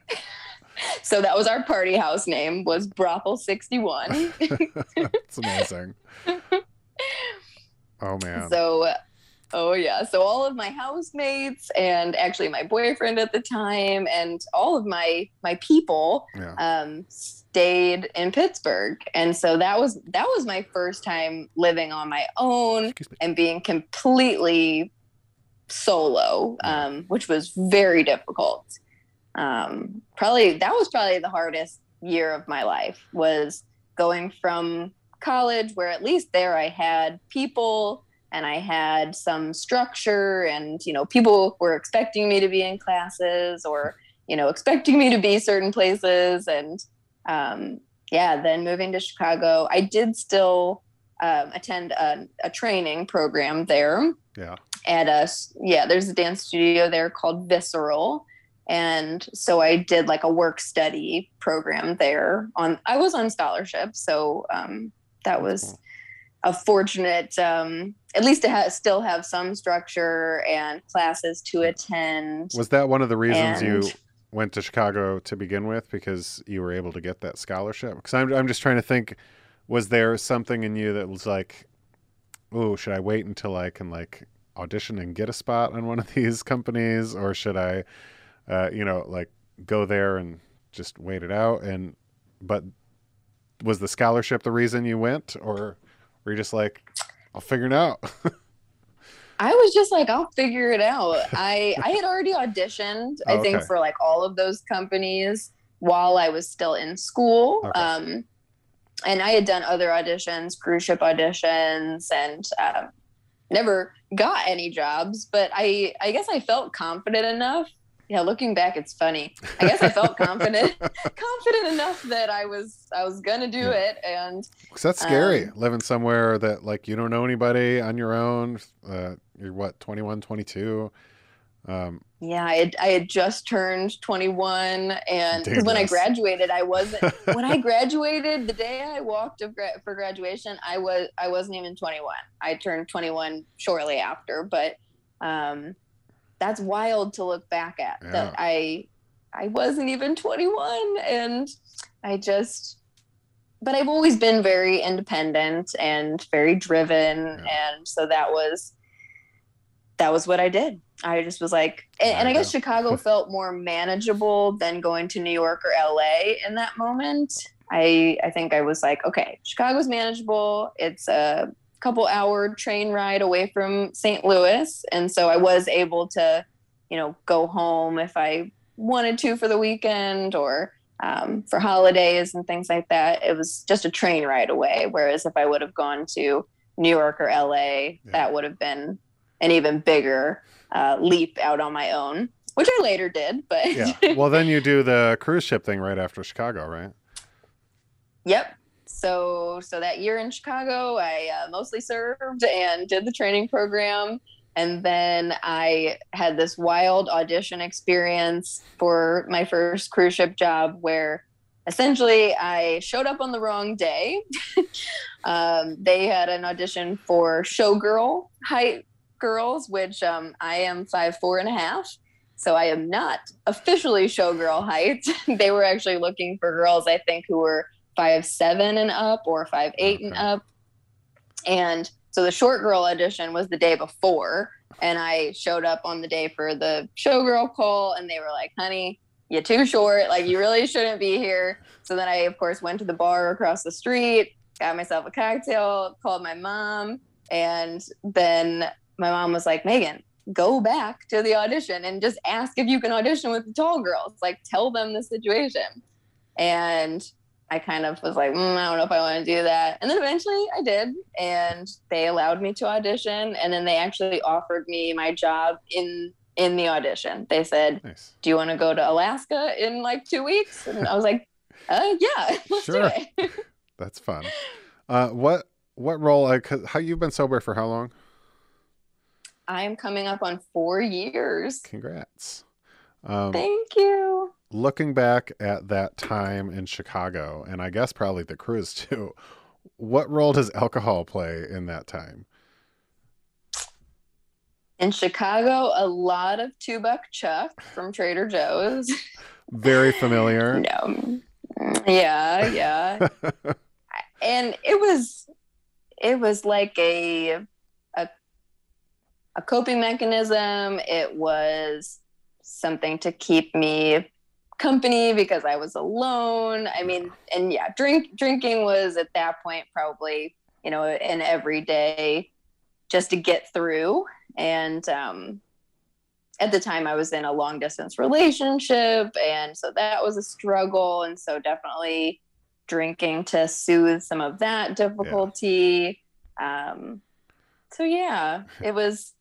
<laughs> so that was our party house name was Brothel Sixty One. it's <laughs> amazing <laughs> oh man so Oh yeah. So all of my housemates and actually my boyfriend at the time and all of my my people Yeah. um, stayed in Pittsburgh, and so that was that was my first time living on my own and being completely solo, um, which was very difficult. Um, probably that was probably the hardest year of my life was going from college, where at least there I had people and I had some structure, and you know people were expecting me to be in classes or you know expecting me to be certain places, and um, yeah, then moving to Chicago, I did still um, attend a, a training program there. Yeah. at a yeah there's a dance studio there called visceral. And so i did like a work study program there on i was on scholarship so um, that was a fortunate um, at least to ha- still have some structure and classes to attend. Was that one of the reasons you And- went to Chicago to begin with because you were able to get that scholarship? Because I'm, I'm just trying to think, was there something in you that was like, oh, should I wait until I can like audition and get a spot on one of <laughs> these companies, or should I, uh, you know, like go there and just wait it out? And but was the scholarship the reason you went, or were you just like, I'll figure it out? <laughs> I was just like, I'll figure it out. <laughs> I I had already auditioned, I think, Okay. for like all of those companies while I was still in school. Okay. Um, and I had done other auditions, cruise ship auditions, and um, never got any jobs. But I I guess I felt confident enough. Yeah, looking back, it's funny. I guess I felt confident <laughs> <laughs> confident enough that I was I was gonna do Yeah. it, and that's scary, Um, living somewhere that like you don't know anybody on your own. Uh, you're what 21, 22. Um, Yeah, I had, I had just turned 21, and because when I graduated, I wasn't. <laughs> when I graduated, the day I walked of gra- for graduation, I was I wasn't even 21. I turned 21 shortly after, but um, that's wild to look back at. Yeah. That I I wasn't even 21, and I just. But I've always been very independent and very driven, and so that was that was what I did. I just was like, and, and I guess. Chicago <laughs> felt more manageable than going to New York or LA in that moment. I I think I was like, okay, Chicago's manageable. It's a couple hour train ride away from St. Louis, and so I was able to, you know, go home if I wanted to for the weekend or um, for holidays and things like that. It was just a train ride away. Whereas if I would have gone to New York or LA, that would have been an even bigger uh, leap out on my own, which I later did. But yeah. <laughs> well, then you do the cruise ship thing right after Chicago, right? yep. So so that year in Chicago, I uh, mostly served and did the training program. And then I had this wild audition experience for my first cruise ship job where essentially I showed up on the wrong day. <laughs> um, they had an audition for showgirl height girls, which um, I am five four and a half. So I am not officially showgirl height. <laughs> they were actually looking for girls, I think, who were five seven and up or five eight and up. And so the short girl audition was the day before, and I showed up on the day for the showgirl call, and they were like, "Honey, you're too short. Like you really shouldn't be here." So then I, of course, went to the bar across the street, got myself a cocktail, called my mom, and then my mom was like, "Megan, go back to the audition and just ask if you can audition with the tall girls. Like tell them the situation." And I kind of was like, mm, I don't know if I want to do that. And then eventually I did, and they allowed me to audition. And then they actually offered me my job in in the audition. They said, Nice. "Do you want to go to Alaska in like two weeks?" And I was like, <laughs> uh, "Yeah, let's Sure. do it." That's fun. Uh, what what role? Uh, 'cause how you've been sober for how long? I am coming up on four years. Congrats. Um, Thank you. looking back at that time in Chicago, and I guess probably the cruise <laughs> too, what role does alcohol play in that time? In Chicago, a lot of two buck chuck from Trader Joe's. <laughs> Very familiar. <laughs> no, yeah, yeah. and it was it was like a a coping mechanism. It was something to keep me company because I was alone. I mean, and yeah, drink drinking was at that point probably you know an everyday just to get through. And um, at the time, I was in a long distance relationship, and so that was a struggle. And so definitely drinking to soothe some of that difficulty. Yeah. Um, so yeah, it was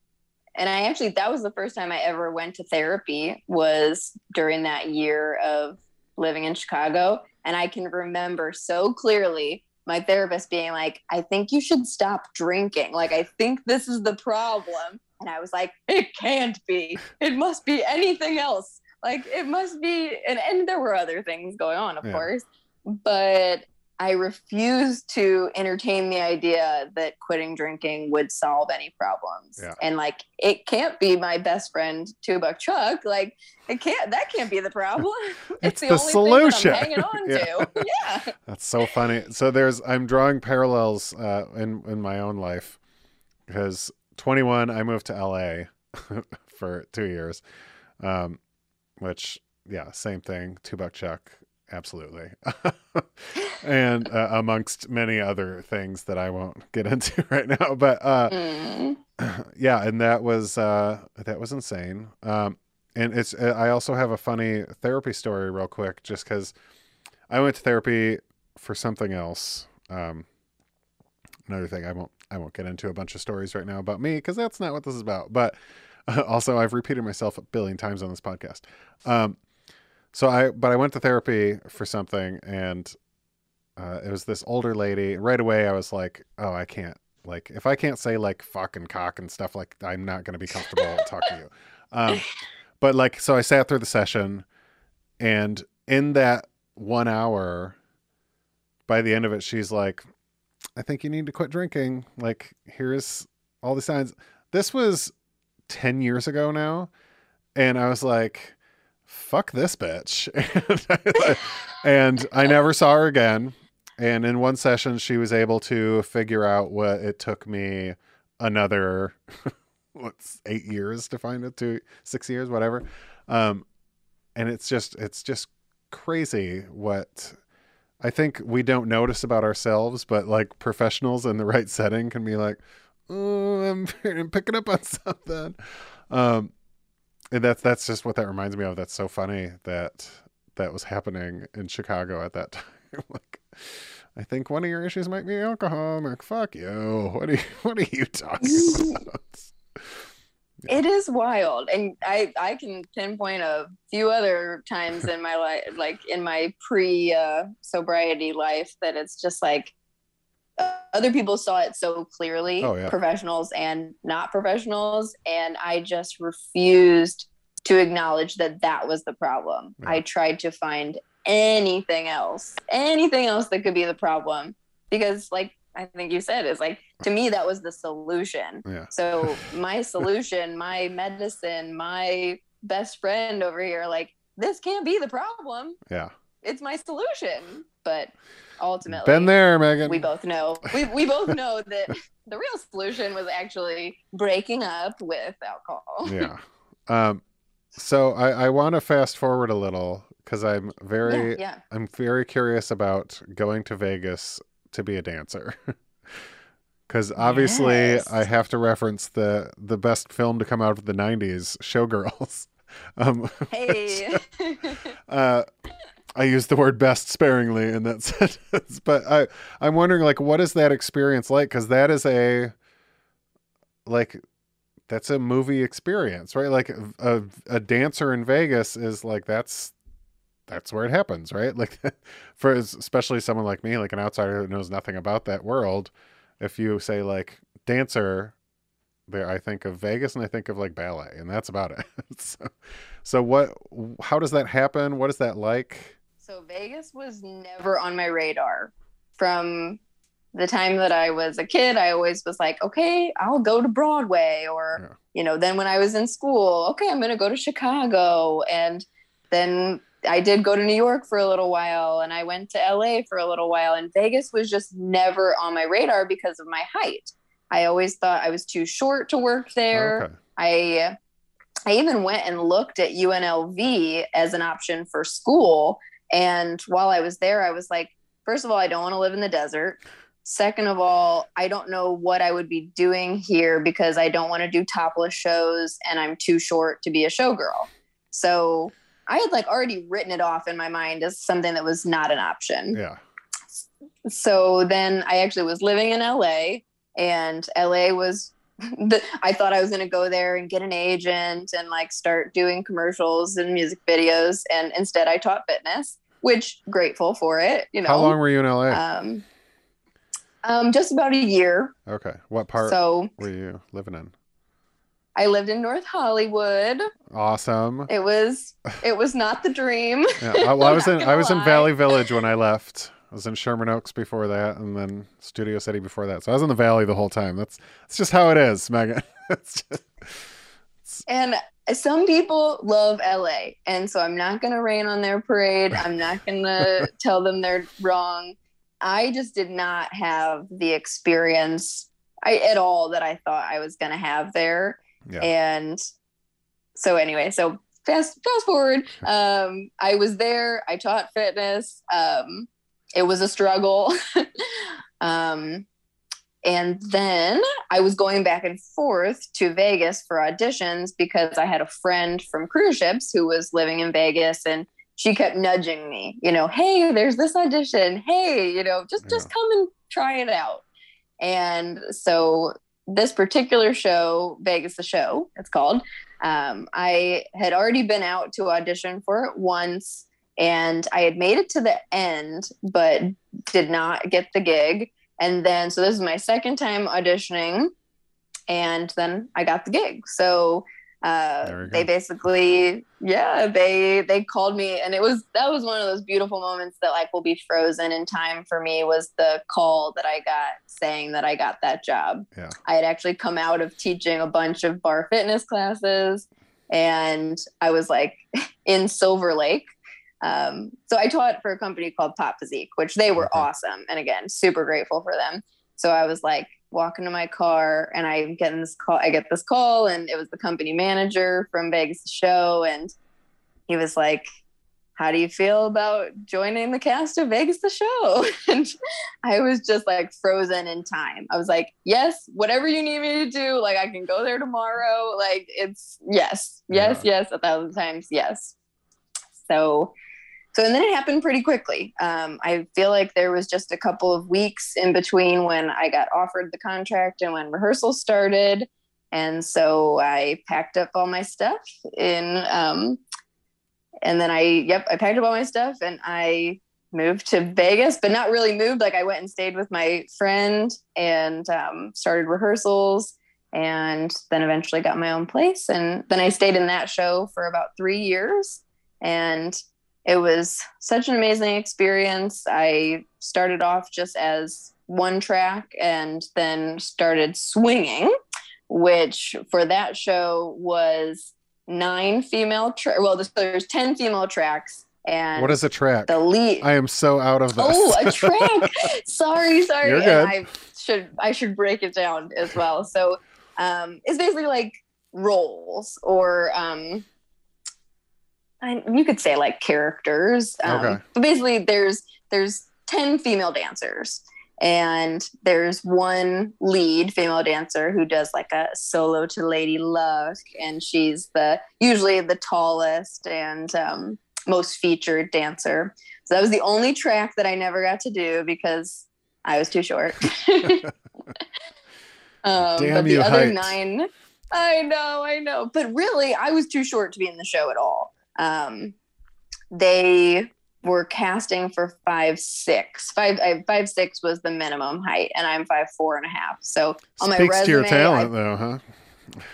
and I actually that was the first time I ever went to therapy was during that year of living in Chicago. And I can remember so clearly my therapist being like I think you should stop drinking. Like I think this is the problem. And I was like it can't be. It must be anything else. Like it must be and and there were other things going on of yeah. course. But I refuse to entertain the idea that quitting drinking would solve any problems. Yeah. And like, it can't be my best friend, Two Buck Chuck. Like, it can't. That can't be the problem. <laughs> It's, it's the, the solution. hanging on <laughs> yeah. to. Yeah. That's so funny. So there's, I'm drawing parallels uh, in in my own life because 21, I moved to LA <laughs> for two years, um, which yeah, same thing. Two Buck Chuck absolutely. <laughs> and uh, amongst many other things that I won't get into <laughs> right now, but uh, mm. <clears throat> yeah, and that was uh, that was insane. Um, and it's uh, I also have a funny therapy story real quick, just because I went to therapy for something else. Um, another thing I won't I won't get into a bunch of stories right now about me because that's not what this is about. But <laughs> also, I've repeated myself a billion times on this podcast. Um, so I, but I went to therapy for something, and uh, it was this older lady. Right away, I was like, "Oh, I can't. Like, if I can't say like fuck and cock and stuff, like, I'm not going to be comfortable talking to you." <laughs> Um, but like, so I sat through the session, and in that one hour, by the end of it, she's like, "I think you need to quit drinking. Like, here's all the signs." This was ten years ago now, and I was like fuck this bitch. <laughs> and I never saw her again. And in one session, she was able to figure out what it took me another, <laughs> what's eight years to find it, to six years, whatever. Um, and it's just, it's just crazy what I think we don't notice about ourselves, but like professionals in the right setting can be like, oh, I'm, I'm <laughs> picking up on something. Um, and that's that's just what that reminds me of. That's so funny that that was happening in Chicago at that <laughs> time. like, I think one of your issues might be alcohol. Like, fuck you. What are you, <laughs> what are you talking about? Yeah. It is wild, and I I can pinpoint a few other times <laughs> in my life, like in my pre uh, sobriety life, that it's just like other people saw it so clearly, oh, yeah. professionals and not professionals, and I just refused to acknowledge that that was the problem. Yeah. I tried to find anything else, anything else that could be the problem, because like I think you said is like to me that was the solution. Yeah. So my <laughs> solution, my medicine, my best friend over here, like this can't be the problem. Yeah. It's my solution, but ultimately been there megan. we both know. We, we both <laughs> know that the real solution was actually breaking up with alcohol. Yeah. Um so i i want to fast forward a little because i'm very yeah, yeah. i'm very curious about going to vegas to be a dancer. <laughs> Because obviously yes. i have to reference the the best film to come out of the 90s showgirls. <laughs> Um hey. uh I use the word best sparingly in that <laughs> sentence, but I I'm wondering like what is that experience like cuz that is a like that's a movie experience, right? Like a a dancer in Vegas is like that's that's where it happens, right? <laughs> Like for especially someone like me, like an outsider who knows nothing about that world, if you say like dancer there I think of Vegas and I think of like ballet and that's about it. <laughs> so, so what how does that happen? What is that like? So Vegas was never on my radar. From the time that I was a kid, I always was like, okay, I'll go to Broadway. Or, yeah. you know, then when I was in school, okay, I'm going to go to Chicago. And then I did go to New York for a little while and I went to LA for a little while. And Vegas was just never on my radar because of my height. I always thought I was too short to work there. Okay. I I even went and looked at UNLV as an option for school. And while I was there, I was like, first of all, I don't want to live in the desert. Second of all, I don't know what I would be doing here because I don't want to do topless shows and I'm too short to be a showgirl. So I had like already written it off in my mind as something that was not an option Yeah. so then I actually was living in LA and LA was <laughs> the, I thought I was going to go there and get an agent and like start doing commercials and music videos and instead I taught fitness which grateful for it you know How long were you in LA? um um just about a year okay. What part so were you living in? I lived in North Hollywood Awesome. it was it was not the dream Yeah. I, well, I <laughs> was in I was in. Valley Village when I left. I was in Sherman Oaks before that, and then Studio City before that. So I was in the Valley the whole time. That's that's just how it is, Megan. <laughs> It's just- And some people love LA. And so I'm not going to rain on their parade. I'm not <laughs> going to tell them they're wrong. I just did not have the experience I, at all that I thought I was going to have there. yeah. And so, anyway, so fast, fast forward. <laughs> Um, I was there, I taught fitness. Um, it was a struggle. <laughs> um, and then I was going back and forth to Vegas for auditions because I had a friend from cruise ships who was living in Vegas and she kept nudging me, you know, hey, there's this audition. Hey, you know, just just come and try it out. And so this particular show, Vegas the Show, it's called, um, I had already been out to audition for it once and I had made it to the end, but did not get the gig. And then, so this is my second time auditioning, and then I got the gig. So uh, they basically, yeah, they they called me, and it was that was one of those beautiful moments that like will be frozen in time for me. Was the call that I got saying that I got that job. Yeah. I had actually come out of teaching a bunch of bar fitness classes, and I was like <laughs> in Silver Lake. Um, so I taught for a company called Pop Physique, which they were Okay. awesome. And again, super grateful for them. So I was like walking to my car and I get this call, I get this call and it was the company manager from Vegas the show. And he was like, how do you feel about joining the cast of Vegas the show? <laughs> And I was just like frozen in time. I was like, yes, whatever you need me to do, like I can go there tomorrow. Like it's yes, yes, yes, a thousand times yes. So so and then it happened pretty quickly. Um, I feel like there was just a couple of weeks in between when I got offered the contract and when rehearsals started. And so I packed up all my stuff in um, and then I yep, I packed up all my stuff and I moved to Vegas, but not really moved. Like I went and stayed with my friend and um, started rehearsals and then eventually got my own place. And then I stayed in that show for about three years. And it was such an amazing experience. I started off just as one track and then started swinging, which for that show was nine female tra- well there's, 10 female tracks and What is a track? the lead I am so out of this. Oh, a <laughs> track. sorry, sorry. You're And good. I should I should break it down as well. So um it's basically like roles or um I, you could say like characters. Um, Okay. But basically there's there's 10 female dancers and there's one lead female dancer who does like a solo to lady luck and she's the usually the tallest and um, most featured dancer so that was the only track that i never got to do because i was too short <laughs> <laughs> um, Damn but the you, other height. nine i know i know but really i was too short to be in the show at all um, they were casting for five six five I, five six was the minimum height and i'm five four and a half so on my Speaks to your resume, I- talent, though, huh?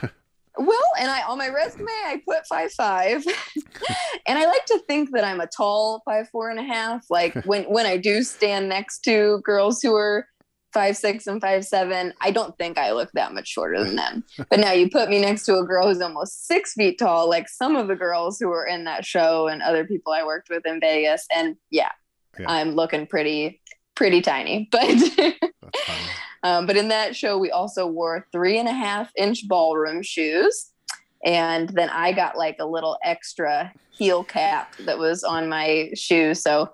<laughs> well, and I on my resume I put five five, <laughs> and I like to think that I'm a tall five four and a half. Like <laughs> when when I do stand next to girls who are five six and five seven, I don't think I look that much shorter than them. But now you put me next to a girl who's almost six feet tall, like some of the girls who were in that show and other people I worked with in Vegas, and yeah, Yeah. I'm looking pretty pretty tiny, but. <laughs> Um, but in that show, we also wore three and a half inch ballroom shoes. And then I got like a little extra heel cap that was on my shoe. So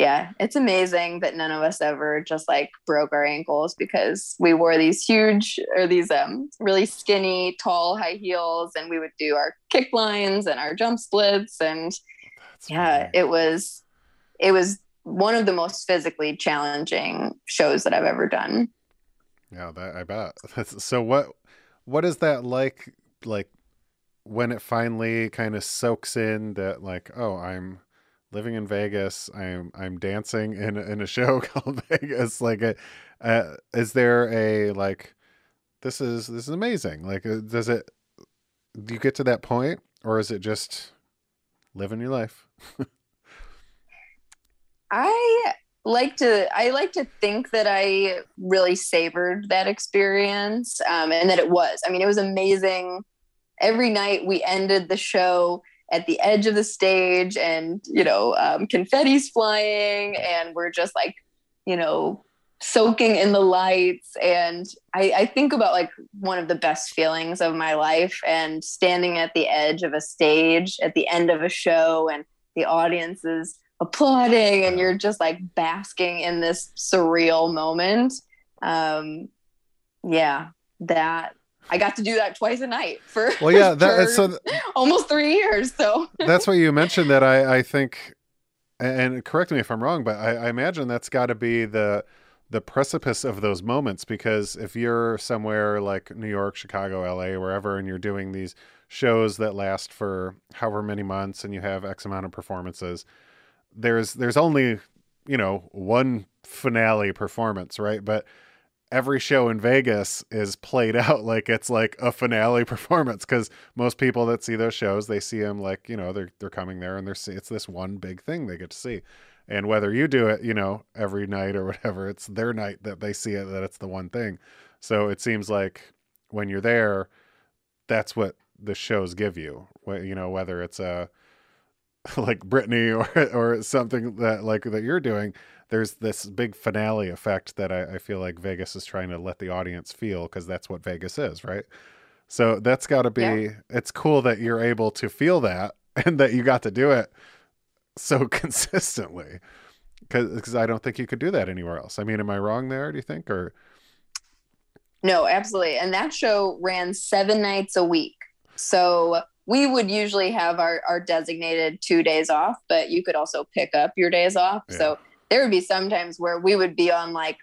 yeah, it's amazing that none of us ever just like broke our ankles because we wore these huge or these um really skinny, tall high heels, and we would do our kick lines and our jump splits, and That's yeah, funny. it was it was one of the most physically challenging shows that I've ever done. Yeah, that I bet. <laughs> So what what is that like like when it finally kind of soaks in that like, oh, I'm living in Vegas. I'm I'm dancing in in a show <laughs> called Vegas. Like a, uh, is there a like this is this is amazing. Like uh, does it do you get to that point or is it just living your life? I like to I like to think that I really savored that experience um, and that it was. I mean, it was amazing. Every night we ended the show at the edge of the stage, and you know, um, confetti's flying, and we're just like, you know, soaking in the lights. And I, I think about like one of the best feelings of my life, and standing at the edge of a stage at the end of a show, and the audience is applauding and you're just like basking in this surreal moment um yeah that i got to do that twice a night for Well, yeah, that so th- <laughs> almost three years so that's what you mentioned that I, I think and correct me if I'm wrong, but I, I imagine that's got to be the the precipice of those moments because if you're somewhere like New York, Chicago, LA, wherever, and you're doing these shows that last for however many months and you have X amount of performances, there's there's only you know one finale performance, right? But every show in Vegas is played <laughs> out like it's like a finale <laughs> performance because most people that see those shows they see them like you know they're they're coming there and they're see it's this one big thing they get to see. And whether you do it you know every night or <laughs> whatever it's their night that they see it that it's the one thing. So it seems like when you're there that's what the shows give you you know whether it's a <laughs> like Britney or <laughs> or something that like that you're doing there's this big finale effect that I, I feel like Vegas is trying to let the audience feel because that's what Vegas is, right? So that's got to be. Yeah. It's cool that you're able to feel that <laughs> and that you got to do it so consistently. Because I don't think you could do that anywhere else. I mean, am I wrong there? Do you think or no absolutely and that show ran seven nights a week so we would usually have our, our designated two days off but you could also pick up your days off Yeah. so there would be sometimes where we would be on like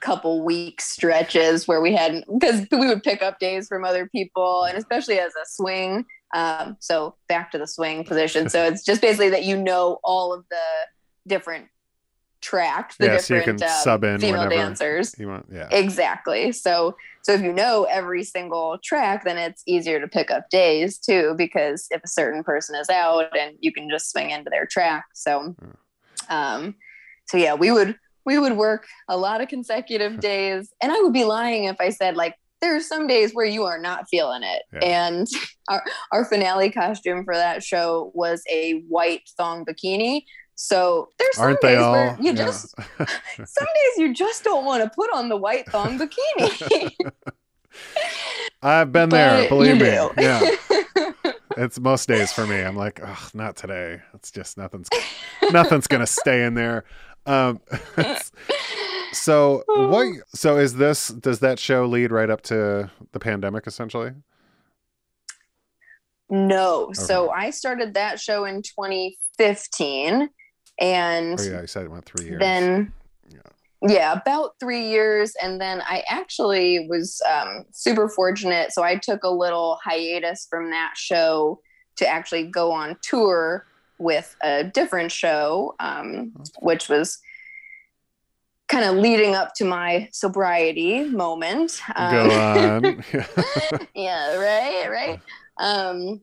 couple week stretches where we hadn't because we would pick up days from other people and especially as a swing um, so back to the swing position so it's just basically that you know all of the different tracks the Yeah, so you different can um, sub in female dancers you want? Yeah. exactly so so if you know every single track then it's easier to pick up days too because if a certain person is out and you can just swing into their track so um so yeah we would we would work a lot of consecutive <laughs> days and i would be lying if i said like there are some days where you are not feeling it Yeah. and <laughs> our, our finale costume for that show was a white thong bikini so there's some Aren't days where you Yeah. just <laughs> some days you just don't want to put on the white thong bikini <laughs> I've been there. Believe me. do. Yeah. <laughs> It's most days for me. I'm like, oh, not today. It's just nothing's nothing's gonna stay in there. Um, so what? So is this? Does that show lead right up to the pandemic essentially? no so i started that show in 2015 and Oh yeah, you said it went three years. then Yeah. yeah. about three years and then i actually was um, super fortunate so i took a little hiatus from that show to actually go on tour with a different show um, which was kind of leading up to my sobriety moment Go Um, on. <laughs> <laughs> yeah right right um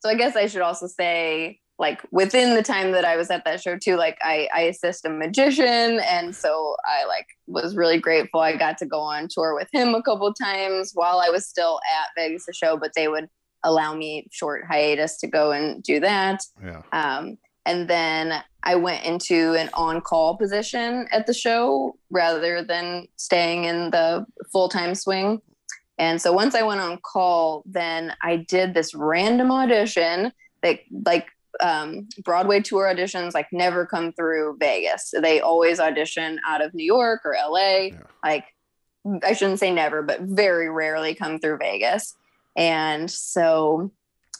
so i guess i should also say like within the time that i was at that show too like i i assist a magician and so i like was really grateful i got to go on tour with him a couple times while i was still at vegas the show but they would allow me short hiatus to go and do that yeah. um, and then I went into an on call position at the show rather than staying in the full time swing. And so once I went on call, then I did this random audition that like um, Broadway tour auditions like never come through Vegas. They always audition out of New York or LA. Yeah. Like I shouldn't say never, but very rarely come through Vegas. And so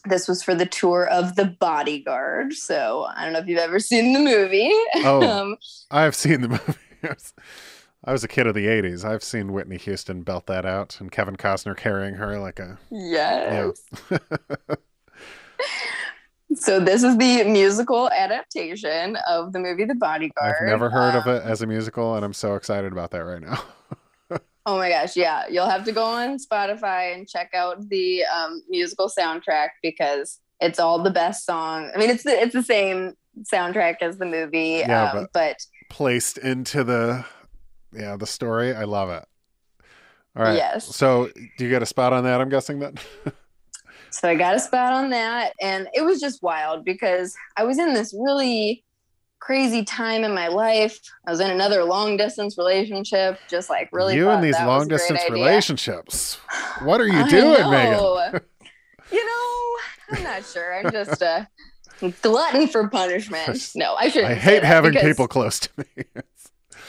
this was for the tour of The Bodyguard. So I don't know if you've ever seen the movie. <laughs> Oh. um, I've seen the <laughs> movie. I was a kid of the 80s. I've seen Whitney Houston belt that out and Kevin Costner carrying her like a. yes. Yeah. <laughs> So this is the musical adaptation of the movie The Bodyguard. I've never heard of Um, it as a musical, and I'm so excited about that right now. <laughs> Oh my gosh, yeah. You'll have to go on Spotify and check out the um, musical soundtrack because it's all the best song. I mean, it's the it's the same soundtrack as the movie, Yeah, um, but, Placed into the, yeah, the story. I love it. All right. Yes. So, do you get a spot on that? I'm guessing then. <laughs> so I got a spot on that, and it was just wild because I was in this really crazy time in my life. I was in another long distance relationship, just like really. you and these long distance relationships. What are you <sighs> doing, Megan? <laughs> you know, I'm not sure. I'm just a glutton for punishment. No, I shouldn't. I hate having because- people close to me. <laughs>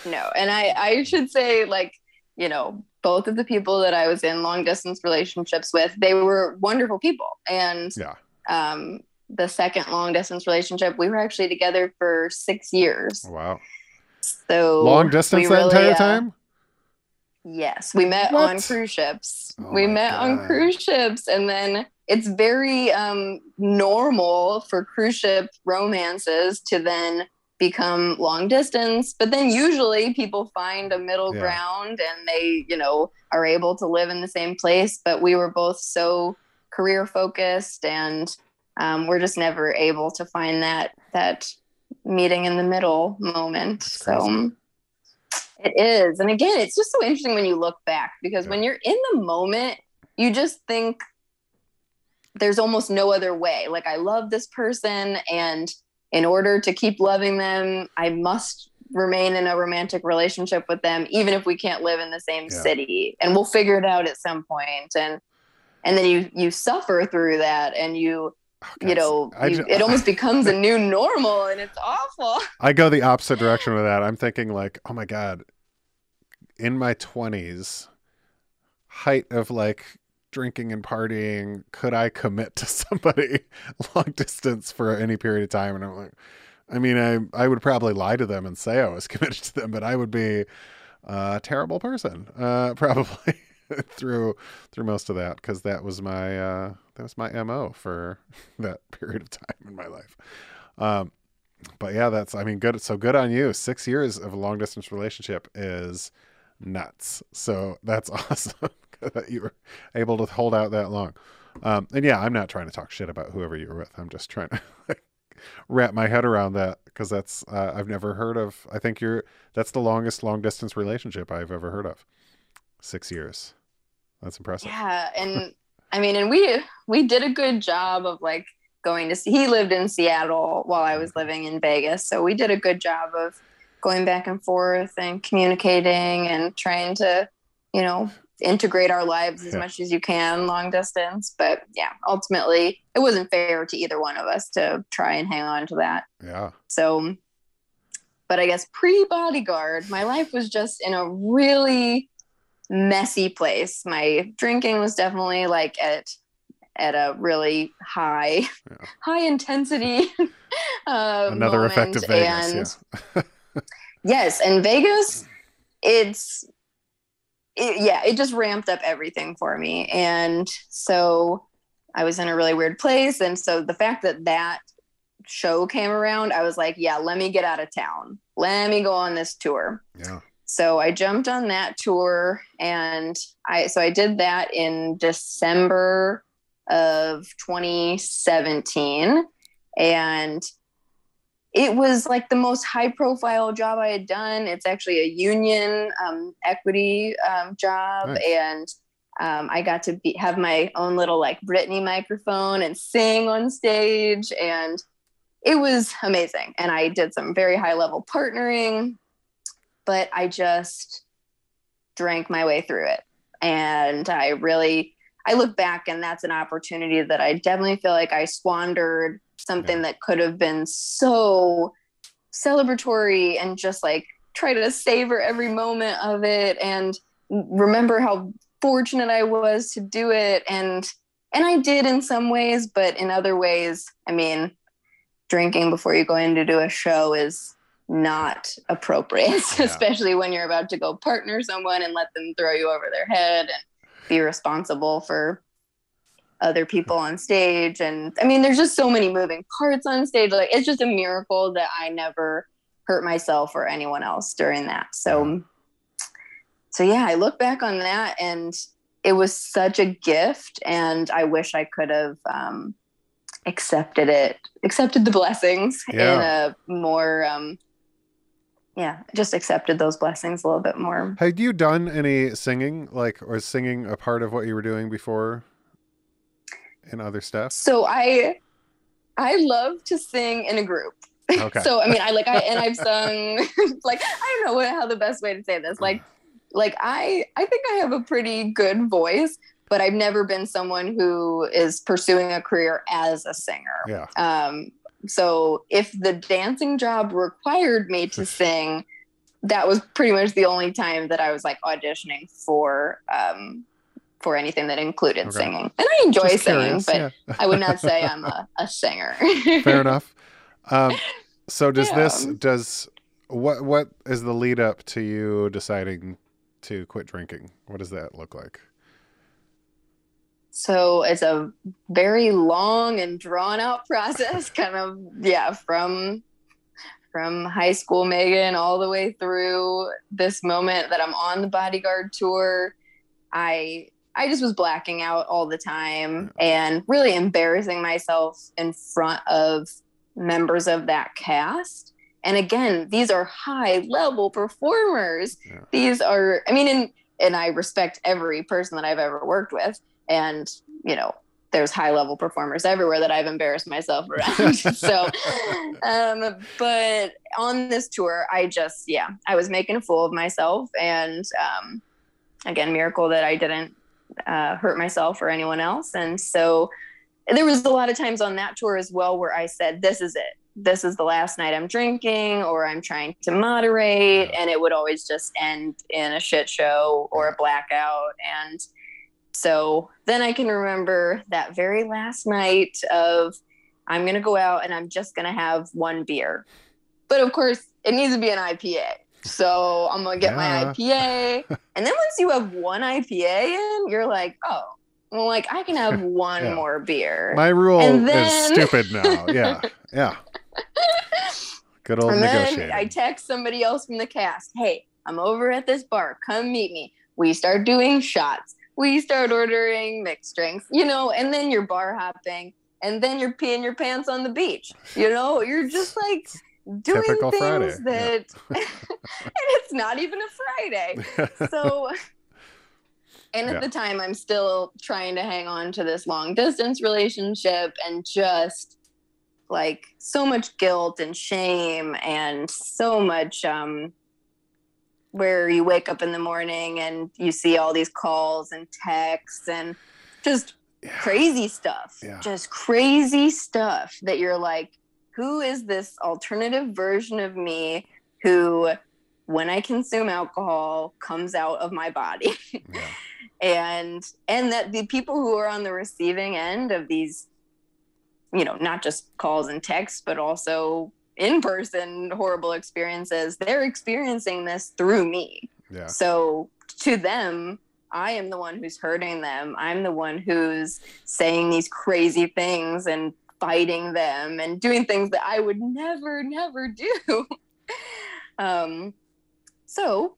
No, and I I should say like you know both of the people that I was in long distance relationships with, they were wonderful people, and yeah. um, the second long distance relationship, we were actually together for six years. Wow. So Long we distance the really, entire uh, time? Yes, we met on cruise ships. Oh we met on cruise ships, and then it's very um, normal for cruise ship romances to then become long distance. But then usually people find a middle Yeah. ground, and they, you know, are able to live in the same place. But we were both so career focused, and um, we're just never able to find that that meeting in the middle moment. So. It is. And again, it's just so interesting when you look back because Yeah. when you're in the moment, you just think there's almost no other way. Like, I love this person, and in order to keep loving them, I must remain in a romantic relationship with them, even if we can't live in the same Yeah. city. And we'll figure it out at some point. And and then you you suffer through that and you Oh, you know you, ju- it almost <laughs> becomes a new normal and it's awful I go the opposite direction with that. I'm thinking like, oh my god, in my 20s, height of like drinking and partying, could I commit to <laughs> somebody long distance for any period of time? And I'm like, I mean, I I would probably lie to them and say I was <laughs> committed to them, but I would be a terrible person, uh, <laughs> probably through through most of that because that was my uh, that was my mo for that period of time in my life. Um, but yeah, that's I mean, good. So good on you. Six years of a long distance relationship is nuts. So that's awesome that <laughs> you were able to hold out that long. Um, and yeah, I'm not trying to talk shit about whoever you were with. I'm just trying to <laughs> like, wrap my head around that because that's uh, I've never heard of. I think you're that's the longest long distance relationship I've ever heard of. Six years. That's impressive. Yeah, and I mean, and we we did a good job of like going to. see. He lived in Seattle while I was living in Vegas, so we did a good job of going back and forth and communicating and trying to, you know, integrate our lives as Yeah. much as you can long distance. But yeah, ultimately, it wasn't fair to either one of us to try and hang on to that. Yeah. So, but I guess pre bodyguard, my life was just in a really messy place. My drinking was definitely like at at a really high Yeah. <laughs> high intensity. <laughs> uh, Another moment. effective Vegas. And yeah. <laughs> yes, and Vegas, it's it, yeah, it just ramped up everything for me, and so I was in a really weird place, and so the fact that that show came around, I was like, yeah, let me get out of town, let me go on this tour. Yeah. So I jumped on that tour, and I so I did that in December of 2017, and it was like the most high profile job I had done. It's actually a union um, equity um, job. Nice. And um, I got to be, have my own little like Britney microphone and sing on stage. And it was amazing. And I did some very high level partnering, but I just drank my way through it. And I really, I look back and that's an opportunity that I definitely feel like I squandered something Yeah. that could have been so celebratory and just like try to savor every moment of it and remember how fortunate I was to do it and and I did in some ways but in other ways I mean drinking before you go in to do a show is not appropriate <laughs> Yeah. especially when you're about to go partner someone and let them throw you over their head and be responsible for other people on stage. And i mean there's just so many moving parts on stage. Like it's just a miracle that i never hurt myself or anyone else during that. So so yeah i look back on that and it was such a gift. And i wish i could have um accepted it accepted the blessings in a more um yeah just accepted those blessings a little bit more Had you done any singing, like, or singing a part of what you were doing before in other stuff? So I I love to sing in a group. Okay. <laughs> so I mean I like I and I've <laughs> sung <laughs> like I don't know what, how the best way to say this. Like like I I think I have a pretty good voice, but I've never been someone who is pursuing a career as a singer. yeah. Um so if the dancing job required me to sing, that was pretty much the only time that I was like auditioning for um for anything that included Okay. singing. And I enjoy Just singing, curious, but yeah. I would not say <laughs> I'm a, a singer. Fair enough. Um, <laughs> so does this does what what is the lead up to you deciding to quit drinking? What does that look like? So it's a very long and drawn out <laughs> process, kind of yeah, from from high school Megan all the way through this moment that I'm on the bodyguard tour. I I just was blacking out all the time and really embarrassing myself in front of members of that cast. And again, these are high level performers. Yeah. These are I mean and and I respect every person that I've ever worked with and you know there's high level performers everywhere that I've embarrassed myself around. <laughs> <laughs> so, um, but on this tour, I just, yeah, I was making a fool of myself. And um, again, miracle that I didn't uh, hurt myself or anyone else. And so there was a lot of times on that tour as well where I said, this is it. This is the last night I'm drinking, or I'm trying to moderate. And it would always just end in a shit show or a blackout. And so then I can remember that very last night of I'm going to go out and I'm just going to have one beer. But of course, it needs to be an IPA. So I'm going to get my IPA. <laughs> and then once you have one IPA in, you're like, oh, well, like I can have <laughs> one Yeah. more beer. My rule And is <laughs> stupid now. Yeah. Yeah. Good old and negotiating. I text somebody else from the cast, hey, I'm over at this bar. Come meet me. We start doing shots. We start ordering mixed drinks, you know, and then you're bar hopping and then you're peeing your pants on the beach. You know, you're just like doing Typical things Friday, yeah. that, <laughs> and it's not even a Friday. <laughs> So, and at Yeah. the time, I'm still trying to hang on to this long distance relationship and just like so much guilt and shame and so much um where you wake up in the morning and you see all these calls and texts and just Yeah. crazy stuff Yeah. just crazy stuff that you're like who is this alternative version of me who when i consume alcohol comes out of my body <laughs> Yeah. and and that the people who are on the receiving end of these you know not just calls and texts but also in-person horrible experiences they're experiencing this through me. Yeah. so to them i am the one who's hurting them. I'm the one who's saying these crazy things and fighting them and doing things that i would never never do. <laughs> Um so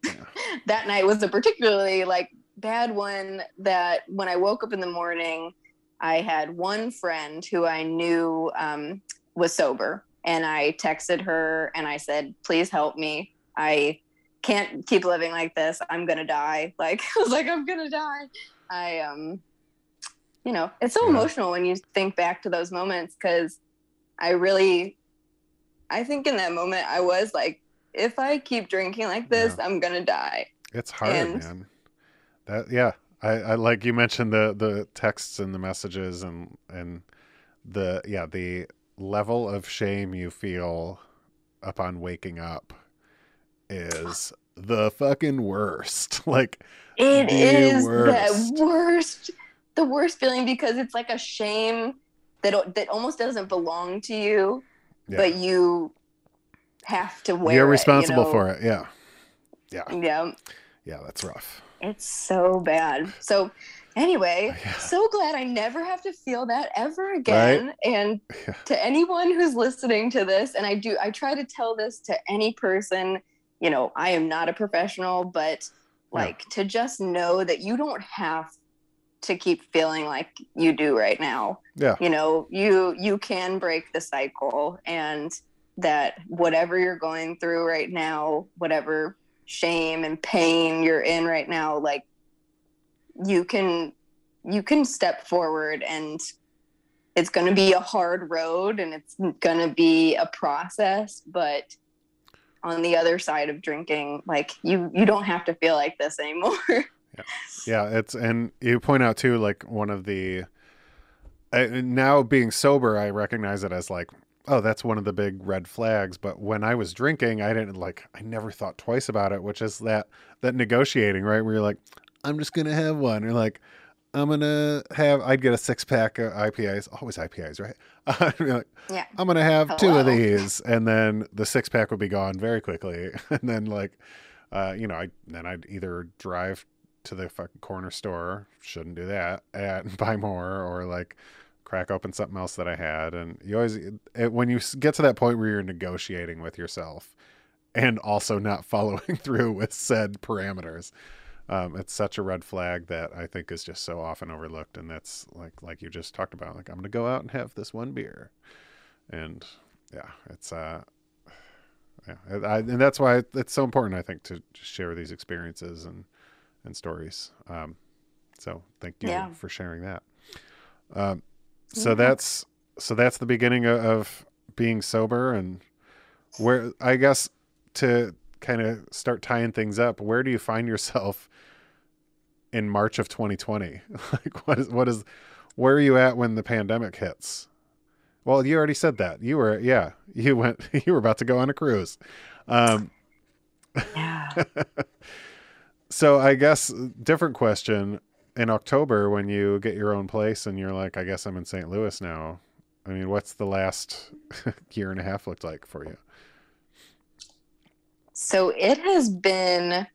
that night was a particularly like bad one that when i woke up in the morning i had one friend who i knew um, was sober and i texted her and i said please help me i can't keep living like this i'm gonna die <laughs> like i was like i'm gonna die i um you know it's so Yeah. emotional when you think back to those moments because i really I think in that moment I was like, if I keep drinking like this, Yeah. I'm gonna die. It's hard, And- man. That yeah. I, I like you mentioned the the texts and the messages and and the yeah the level of shame you feel upon waking up is the fucking worst. <laughs> Like It is worst. the worst, the worst feeling because it's like a shame that that almost doesn't belong to you, Yeah. but you have to wear. you're it, you responsible know? for it. Yeah. Yeah. Yeah, Yeah, that's rough. it's so bad. So, anyway, oh, Yeah. so glad I never have to feel that ever again. And Yeah. to anyone who's listening to this, and I do, I try to tell this to any person. You know, I am not a professional, but Yeah. like to just know that you don't have to keep feeling like you do right now. Yeah. You know, you you can break the cycle, and that whatever you're going through right now, whatever shame and pain you're in right now, like you can you can step forward and it's going to be a hard road and it's going to be a process but on the other side of drinking like you you don't have to feel like this anymore <laughs> Yeah, yeah it's and you point out too, like one of the now being sober, I recognize it as like, oh, that's one of the big red flags. But when I was drinking, I didn't like, I never thought twice about it, which is that that negotiating, right? Where you're like, I'm just gonna have one, or like, I'm gonna have, I'd get a six pack of IPAs, always IPAs, right? <laughs> Like, Yeah. I'm gonna have two of these, and then the six pack would be gone very quickly, <laughs> and then like, uh, you know, I then I'd either drive to the fucking corner store, shouldn't do that, and <laughs> buy more, or like crack open something else that I had, and you always it, when you get to that point where you're negotiating with yourself, and also not following through with said parameters. Um, it's such a red flag that I think is just so often overlooked, and that's like like you just talked about. Like I'm gonna go out and have this one beer, and yeah, it's uh, yeah, I, and that's why it's so important. I think to share these experiences and and stories. Um, so thank you Yeah. for sharing that. Um, so Yeah. that's so that's the beginning of, of being sober, and where I guess to kind of start tying things up. Where do you find yourself <laughs> in March of 2020? <laughs> like what is what is where are you at when the pandemic hits? Well, you already said that. You were yeah, you went <laughs> you were about to go on a cruise. Um yeah so I guess different question in October when you get your own place and you're like I guess I'm in St. Louis now. I mean, what's the last year and a half looked like for you? So it has been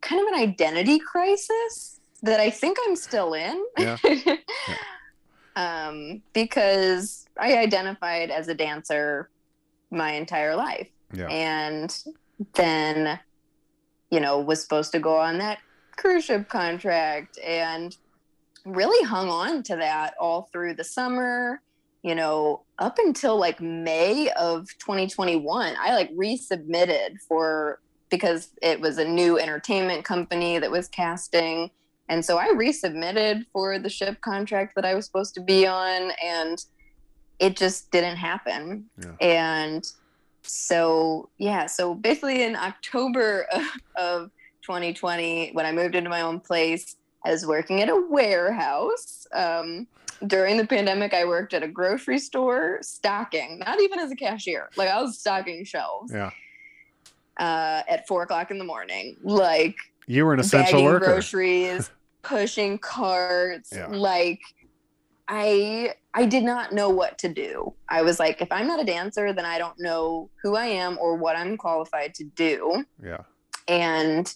kind of an identity crisis that i think i'm still in <laughs> Yeah. um, because i identified as a dancer my entire life Yeah. and then you know was supposed to go on that cruise ship contract and really hung on to that all through the summer you know up until like may of 2021 i like resubmitted for because it was a new entertainment company that was casting and so i resubmitted for the ship contract that i was supposed to be on and it just didn't happen Yeah. and so yeah so basically in october of, of 2020 when i moved into my own place i was working at a warehouse um, during the pandemic i worked at a grocery store stocking not even as a cashier like i was stocking shelves Yeah. uh, at four o'clock in the morning like You were an essential worker. groceries, <laughs> pushing carts. Yeah. Like I I did not know what to do. I was like, if I'm not a dancer, then I don't know who I am or what I'm qualified to do. Yeah. And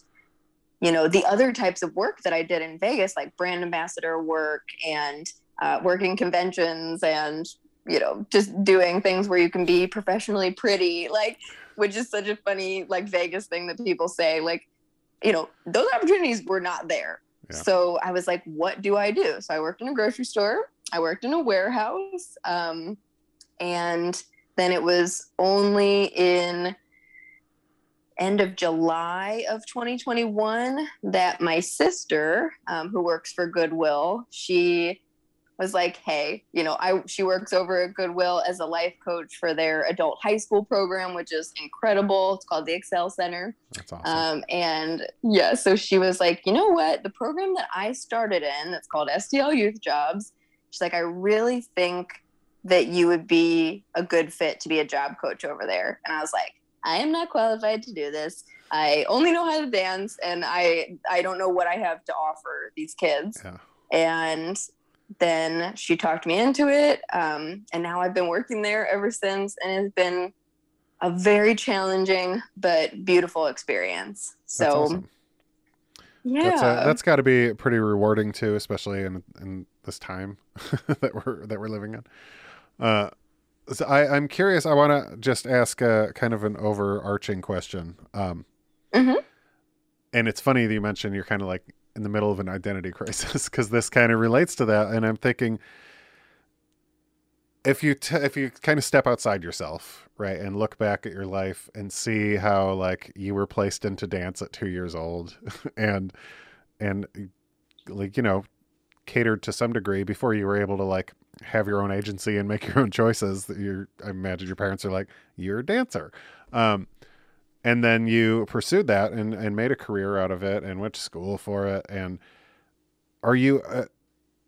you know, the other types of work that I did in Vegas, like brand ambassador work and uh, working conventions and you know, just doing things where you can be professionally pretty, like, which is such a funny, like, Vegas thing that people say. Like, you know, those opportunities were not there. Yeah. So I was like, what do I do? So I worked in a grocery store, I worked in a warehouse. Um, and then it was only in end of July of 2021 that my sister, um, who works for Goodwill, she was like, "Hey, you know, I she works over at Goodwill as a life coach for their adult high school program, which is incredible. It's called the Excel Center. That's awesome. Um, and yeah, so she was like, you know what? The program that I started in, that's called STL Youth Jobs. She's like, I really think that you would be a good fit to be a job coach over there. And I was like, I am not qualified to do this. I only know how to dance, and I I don't know what I have to offer these kids. yeah. And then she talked me into it, um, and now I've been working there ever since, and it's been a very challenging but beautiful experience. So awesome. yeah, That's uh, that's got to be pretty rewarding too, especially in in this time <laughs> that we're that we're living in. Uh, so I, I'm curious. I want to just ask a kind of an overarching question. Um, Mhm. And it's funny that you mentioned you're kind of like in the middle of an identity <laughs> crisis because this kind of relates to that. And I'm thinking, if you t- if you kind of step outside yourself, right, and look back at your life and see how like you were placed into dance at two years old, <laughs> and and like you know catered to some degree before you were able to like have your own agency and make your own choices that you're i imagine your parents are like you're a dancer um and then you pursued that and and made a career out of it and went to school for it and are you uh,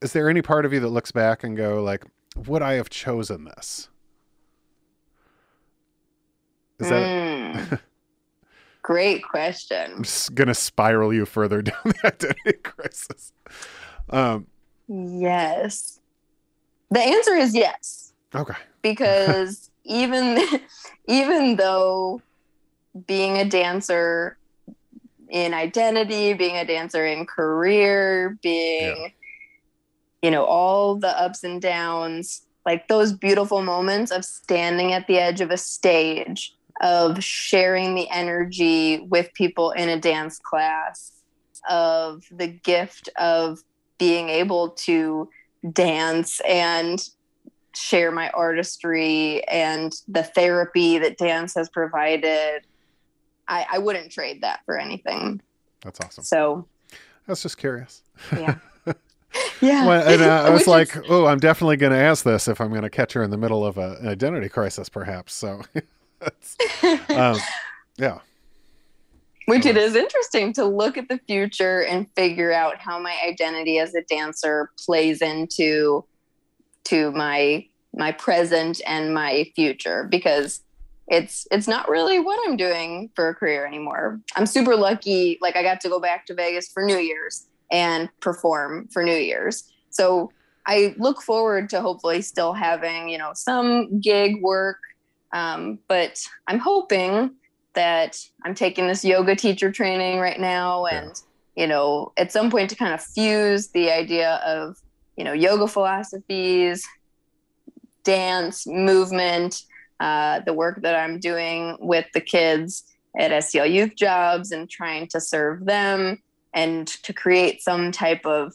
is there any part of you that looks back and go like would i have chosen this is that Mm. <laughs> great question? I'm just gonna spiral you further <laughs> down the identity crisis. Um, Yes, the answer is yes. okay, <laughs> because even even though being a dancer in identity being a dancer in career being Yeah. you know all the ups and downs like those beautiful moments of standing at the edge of a stage of sharing the energy with people in a dance class of the gift of being able to dance and share my artistry and the therapy that dance has provided. I, I wouldn't trade that for anything. that's awesome. So I was just curious. yeah. <laughs> yeah. And uh, <laughs> I was like, is- oh, I'm definitely going to ask this if I'm going to catch her in the middle of a, an identity crisis, perhaps. So, <laughs> um, yeah, Which it is interesting to look at the future and figure out how my identity as a dancer plays into to my my present and my future because it's it's not really what I'm doing for a career anymore. I'm super lucky like I got to go back to Vegas for New Year's and perform for New Year's. So I look forward to hopefully still having, you know, some gig work um, but I'm hoping that I'm taking this yoga teacher training right now Yeah. and you know at some point to kind of fuse the idea of you know yoga philosophies dance movement uh, the work that i'm doing with the kids at STL youth jobs and trying to serve them and to create some type of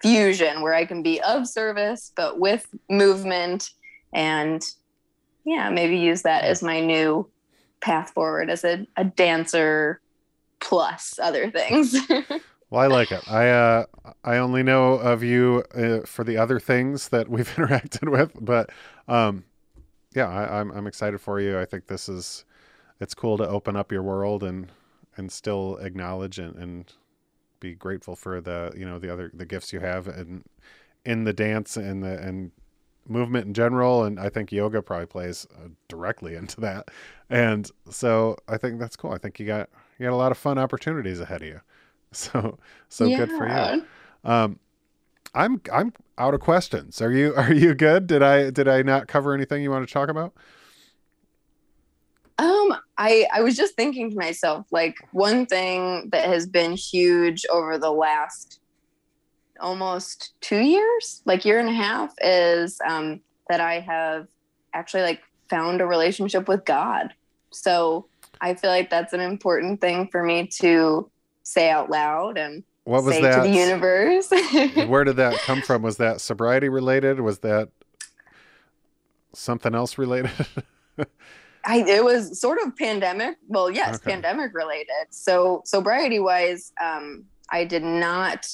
fusion where i can be of service but with movement and yeah maybe use that as my new path forward as a, a dancer plus other things. <laughs> Well, I like it. I uh, I only know of you uh, for the other things that we've <laughs> interacted with, but um, yeah, I, I'm I'm excited for you. I think this is it's cool to open up your world and and still acknowledge and, and be grateful for the you know the other the gifts you have and in the dance and the and movement in general. And i think yoga probably plays uh, directly into that. And so i think that's cool. I think you got you got a lot of fun opportunities ahead of you. <laughs> So so good for you. Um i'm i'm out of questions. Are you <laughs> are you good? Did i did i not cover anything you want to talk about? Um, I I was just thinking to myself, like one thing that has been huge over the last almost two years, like year and a half, is um, that I have actually like found a relationship with God. So I feel like that's an important thing for me to say out loud and what was say to the that universe. <laughs> where did that come <laughs> from was that sobriety related was that something else related <laughs> I it was sort of pandemic. Well, yes, Okay. pandemic related. So sobriety wise, um, I did not.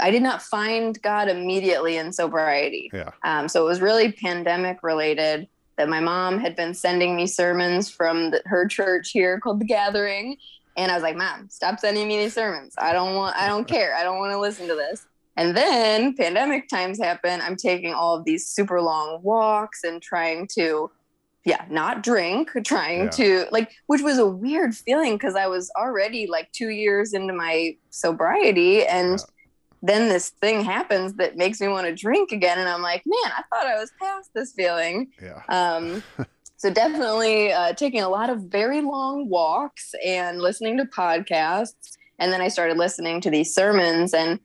I did not find God immediately in sobriety. Yeah. Um, so it was really pandemic related that my mom had been sending me sermons from the, her church here called The Gathering. And I was like, Mom, stop sending me these sermons. I don't want, I don't care. I don't want to listen to this. And then pandemic times happen. I'm taking all of these super long walks and trying to, yeah, not drink, trying Yeah. to like, which was a weird feeling because I was already like two years into my sobriety. And Yeah. then this thing happens that makes me want to drink again. And I'm like, man, I thought I was past this feeling. Yeah. Um, <laughs> so definitely uh, taking a lot of very long walks and listening to podcasts. And then I started listening to these sermons, and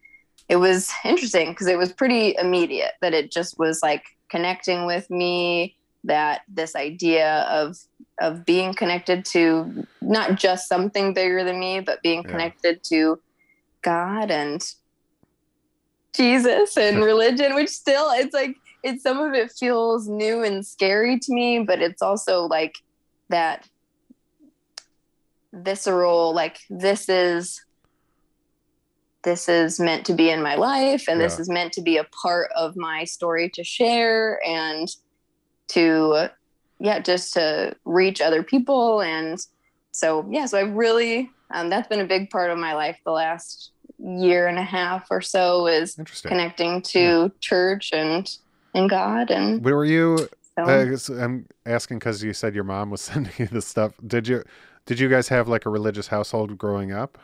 it was interesting because it was pretty immediate that it just was like connecting with me. That this idea of of being connected to not just something bigger than me, but being Yeah. connected to God and Jesus and <laughs> religion, which still it's like it's some of it feels new and scary to me, but it's also like that visceral, like this is this is meant to be in my life and this is meant to be a part of my story to share and to yeah, just to reach other people. And so yeah, so I really um, that's been a big part of my life the last year and a half or so is connecting to church and and God and Where were you? so guess I'm asking because you said your mom was <laughs> sending you this stuff. Did you? Did you guys have like a religious household growing up?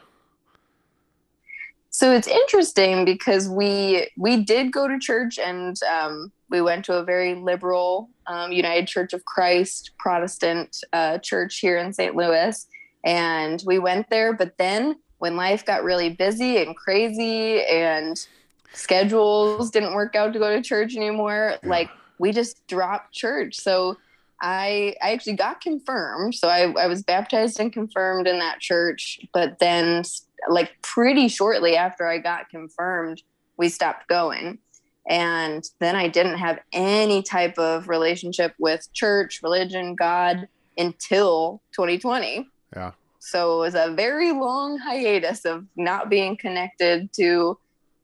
so it's interesting because we we did go to church and um, we went to a very liberal um, United Church of Christ Protestant uh, church here in St. Louis, and we went there. But then when life got really busy and crazy and schedules didn't work out to go to church anymore, Yeah. like we just dropped church. So I I actually got confirmed. So I, I was baptized and confirmed in that church, but then like pretty shortly after I got confirmed, we stopped going. And then I didn't have any type of relationship with church, religion, God until 2020. Yeah. So it was a very long hiatus of not being connected to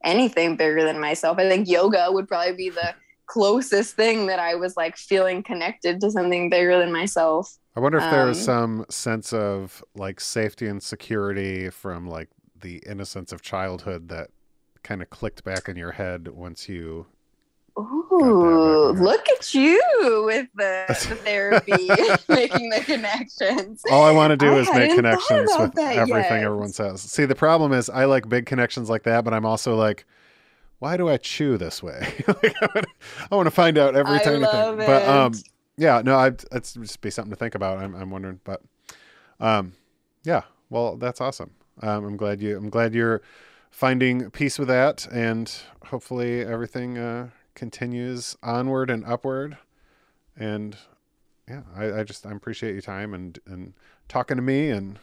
anything bigger than myself. I think yoga would probably be the closest thing that I was like feeling connected to something bigger than myself. I wonder if there was Um, some sense of like safety and security from like the innocence of childhood that kind of clicked back in your head once you. Ooh, <laughs> look at you with the, the therapy, <laughs> <laughs> making the connections. All I want to do I is make connections with everything yet. everyone says. See, the problem is I like big connections like that, but I'm also like, why do I chew this way? like, I, want, to find out every I tiny thing. But um, yeah, no, I it's just be something to think about. I'm, I'm wondering, but um, yeah, well, that's awesome. Um, I'm glad you. I'm glad you're finding peace with that, and hopefully everything uh, continues onward and upward. And yeah, I, I just I appreciate your time and and talking to me and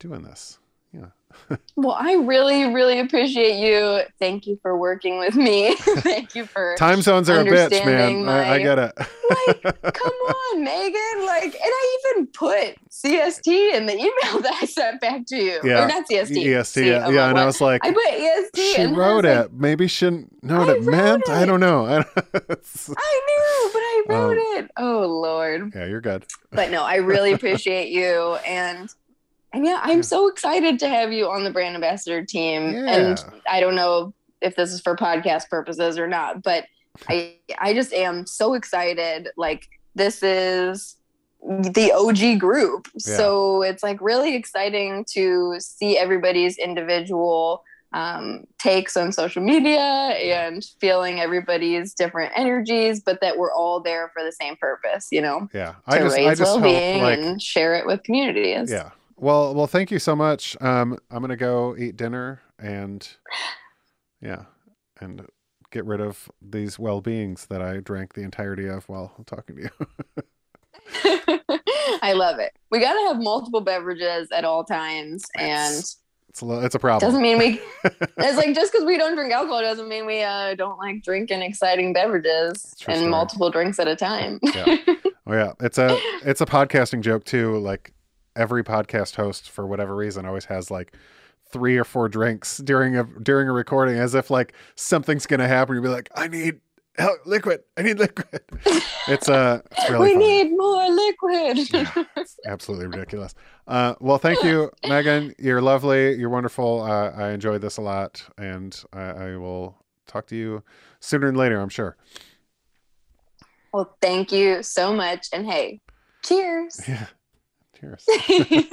doing this. Yeah. Well, I really, really appreciate you. Thank you for working with me. <laughs> <laughs> Thank you for Time zones are a bitch, man. Understanding I, I my- get it. <laughs> come on, Megan. Like, and I even put CST in the email that I sent back to you. Yeah. Or not CST. EST, yeah, yeah. like, And I was like, I put EST. she and I was wrote like, it. Maybe she didn't know what it meant. wrote I don't know. I It's- I knew, but I wrote Um, it. Oh Lord. yeah, you're good. But no, I really appreciate you and and yeah, I'm so excited to have you on the brand ambassador team. And Yeah. I don't know if this is for podcast purposes or not, but I I just am so excited. Like this is the OG group. Yeah. So it's like really exciting to see everybody's individual um, takes on social media and feeling everybody's different energies, but that we're all there for the same purpose, you know, Yeah, to I just, raise hope well-being like, and share it with communities. yeah. Well, well, thank you so much. Um, I'm gonna go eat dinner and, yeah, and get rid of these well beings that I drank the entirety of while talking to you. <laughs> I love it. We got to have multiple beverages at all times, and It's a, it's a problem. doesn't mean we. <laughs> It's like just because we don't drink alcohol doesn't mean we uh, don't like drinking exciting beverages and story. multiple drinks at a time. Yeah. Oh yeah, it's a it's a podcasting joke too. Like every podcast host, for whatever reason, always has like three or four drinks during a during a recording, as if like something's gonna happen. You'd be like, I need help, liquid. I need liquid. <laughs> It's uh, it's really we funny. need more liquid. Yeah, it's absolutely ridiculous. Uh, well, thank you, Megan. You're lovely. You're wonderful. Uh, I enjoyed this a lot, and I, I will talk to you sooner than later. I'm sure. well, thank you so much. And hey, cheers. <laughs> Yeah. Cheers. <laughs>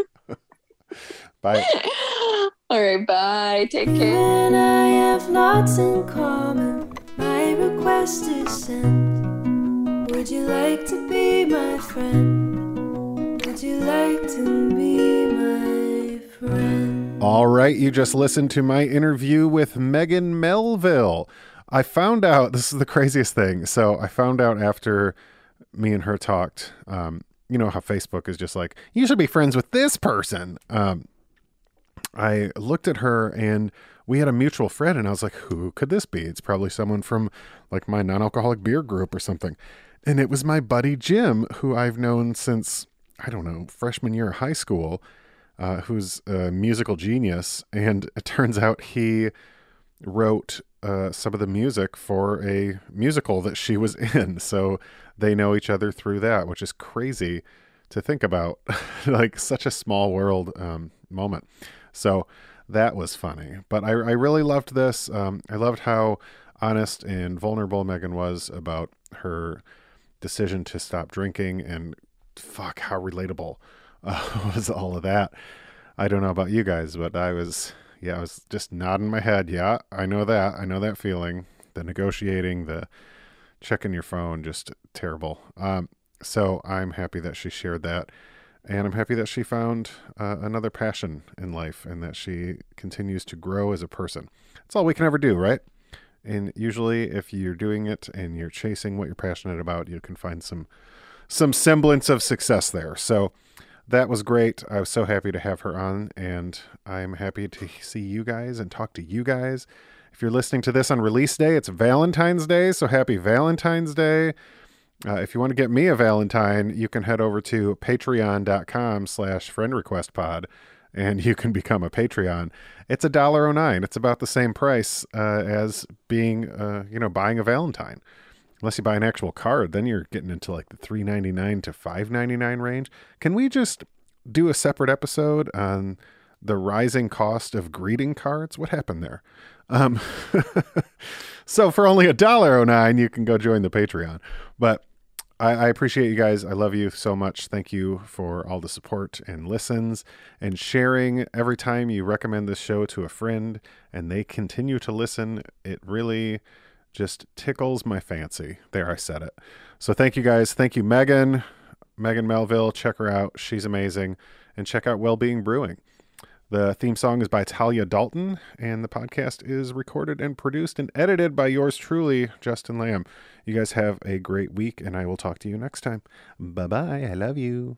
Bye. <laughs> All right, bye. Take care. and I have lots in common. My request is sent. Would you like to be my friend? Would you like to be my friend? All right, you just listened to my interview with Megan Melville. I found out <laughs> this is the craziest thing. So I found out after me and her talked. Um, you know how Facebook is just like you should be friends with this person. Um, I looked at her and we had a mutual friend, and I was like, who could this be? It's probably someone from like my non-alcoholic beer group or something. And it was my buddy Jim, who I've known since I don't know freshman year of high school uh, who's a musical genius, and it turns out he wrote uh, some of the music for a musical that she was <laughs> in. So they know each other through that, which is crazy to think about. <laughs> like such a small world um, moment. So that was funny. But I, I really loved this. Um, I loved how honest and vulnerable Megan was about her decision to stop drinking and fuck how relatable uh, <laughs> was all of that. I don't know about you guys, but I was, yeah, I was just nodding my head. Yeah, I know that. I know that feeling. The negotiating, the checking your phone, just terrible. Um, so I'm happy that she shared that. And I'm happy that she found uh, another passion in life and that she continues to grow as a person. That's all we can ever do, right? And usually, if you're doing it and you're chasing what you're passionate about, you can find some some semblance of success there. So that was great. I was so happy to have her on, and I'm happy to see you guys and talk to you guys. If you're listening to this on release day, it's Valentine's Day, so happy Valentine's Day. Uh, if you want to get me a Valentine, you can head over to patreon.com slash friend request pod and you can become a Patreon. It's a dollar oh nine. It's about the same price uh, as being, uh, you know, buying a Valentine. Unless you buy an actual card, then you're getting into like the three ninety nine to five ninety nine range. Can we just do a separate episode on the rising cost of greeting cards? What happened there? Um, <laughs> so for only a dollar oh nine, you can go join the Patreon. But I, I appreciate you guys. I love you so much. Thank you for all the support and listens and sharing every time you recommend this show to a friend and they continue to listen. It really just tickles my fancy. There, I said it. So thank you guys. Thank you, Megan. Megan Melville. Check her out. She's amazing. And check out Wellbeing Brewing. The theme song is by Talia Dalton, and the podcast is recorded and produced and edited by yours truly, Justin Lamb. You guys have a great week, and I will talk to you next time. Bye bye. I love you.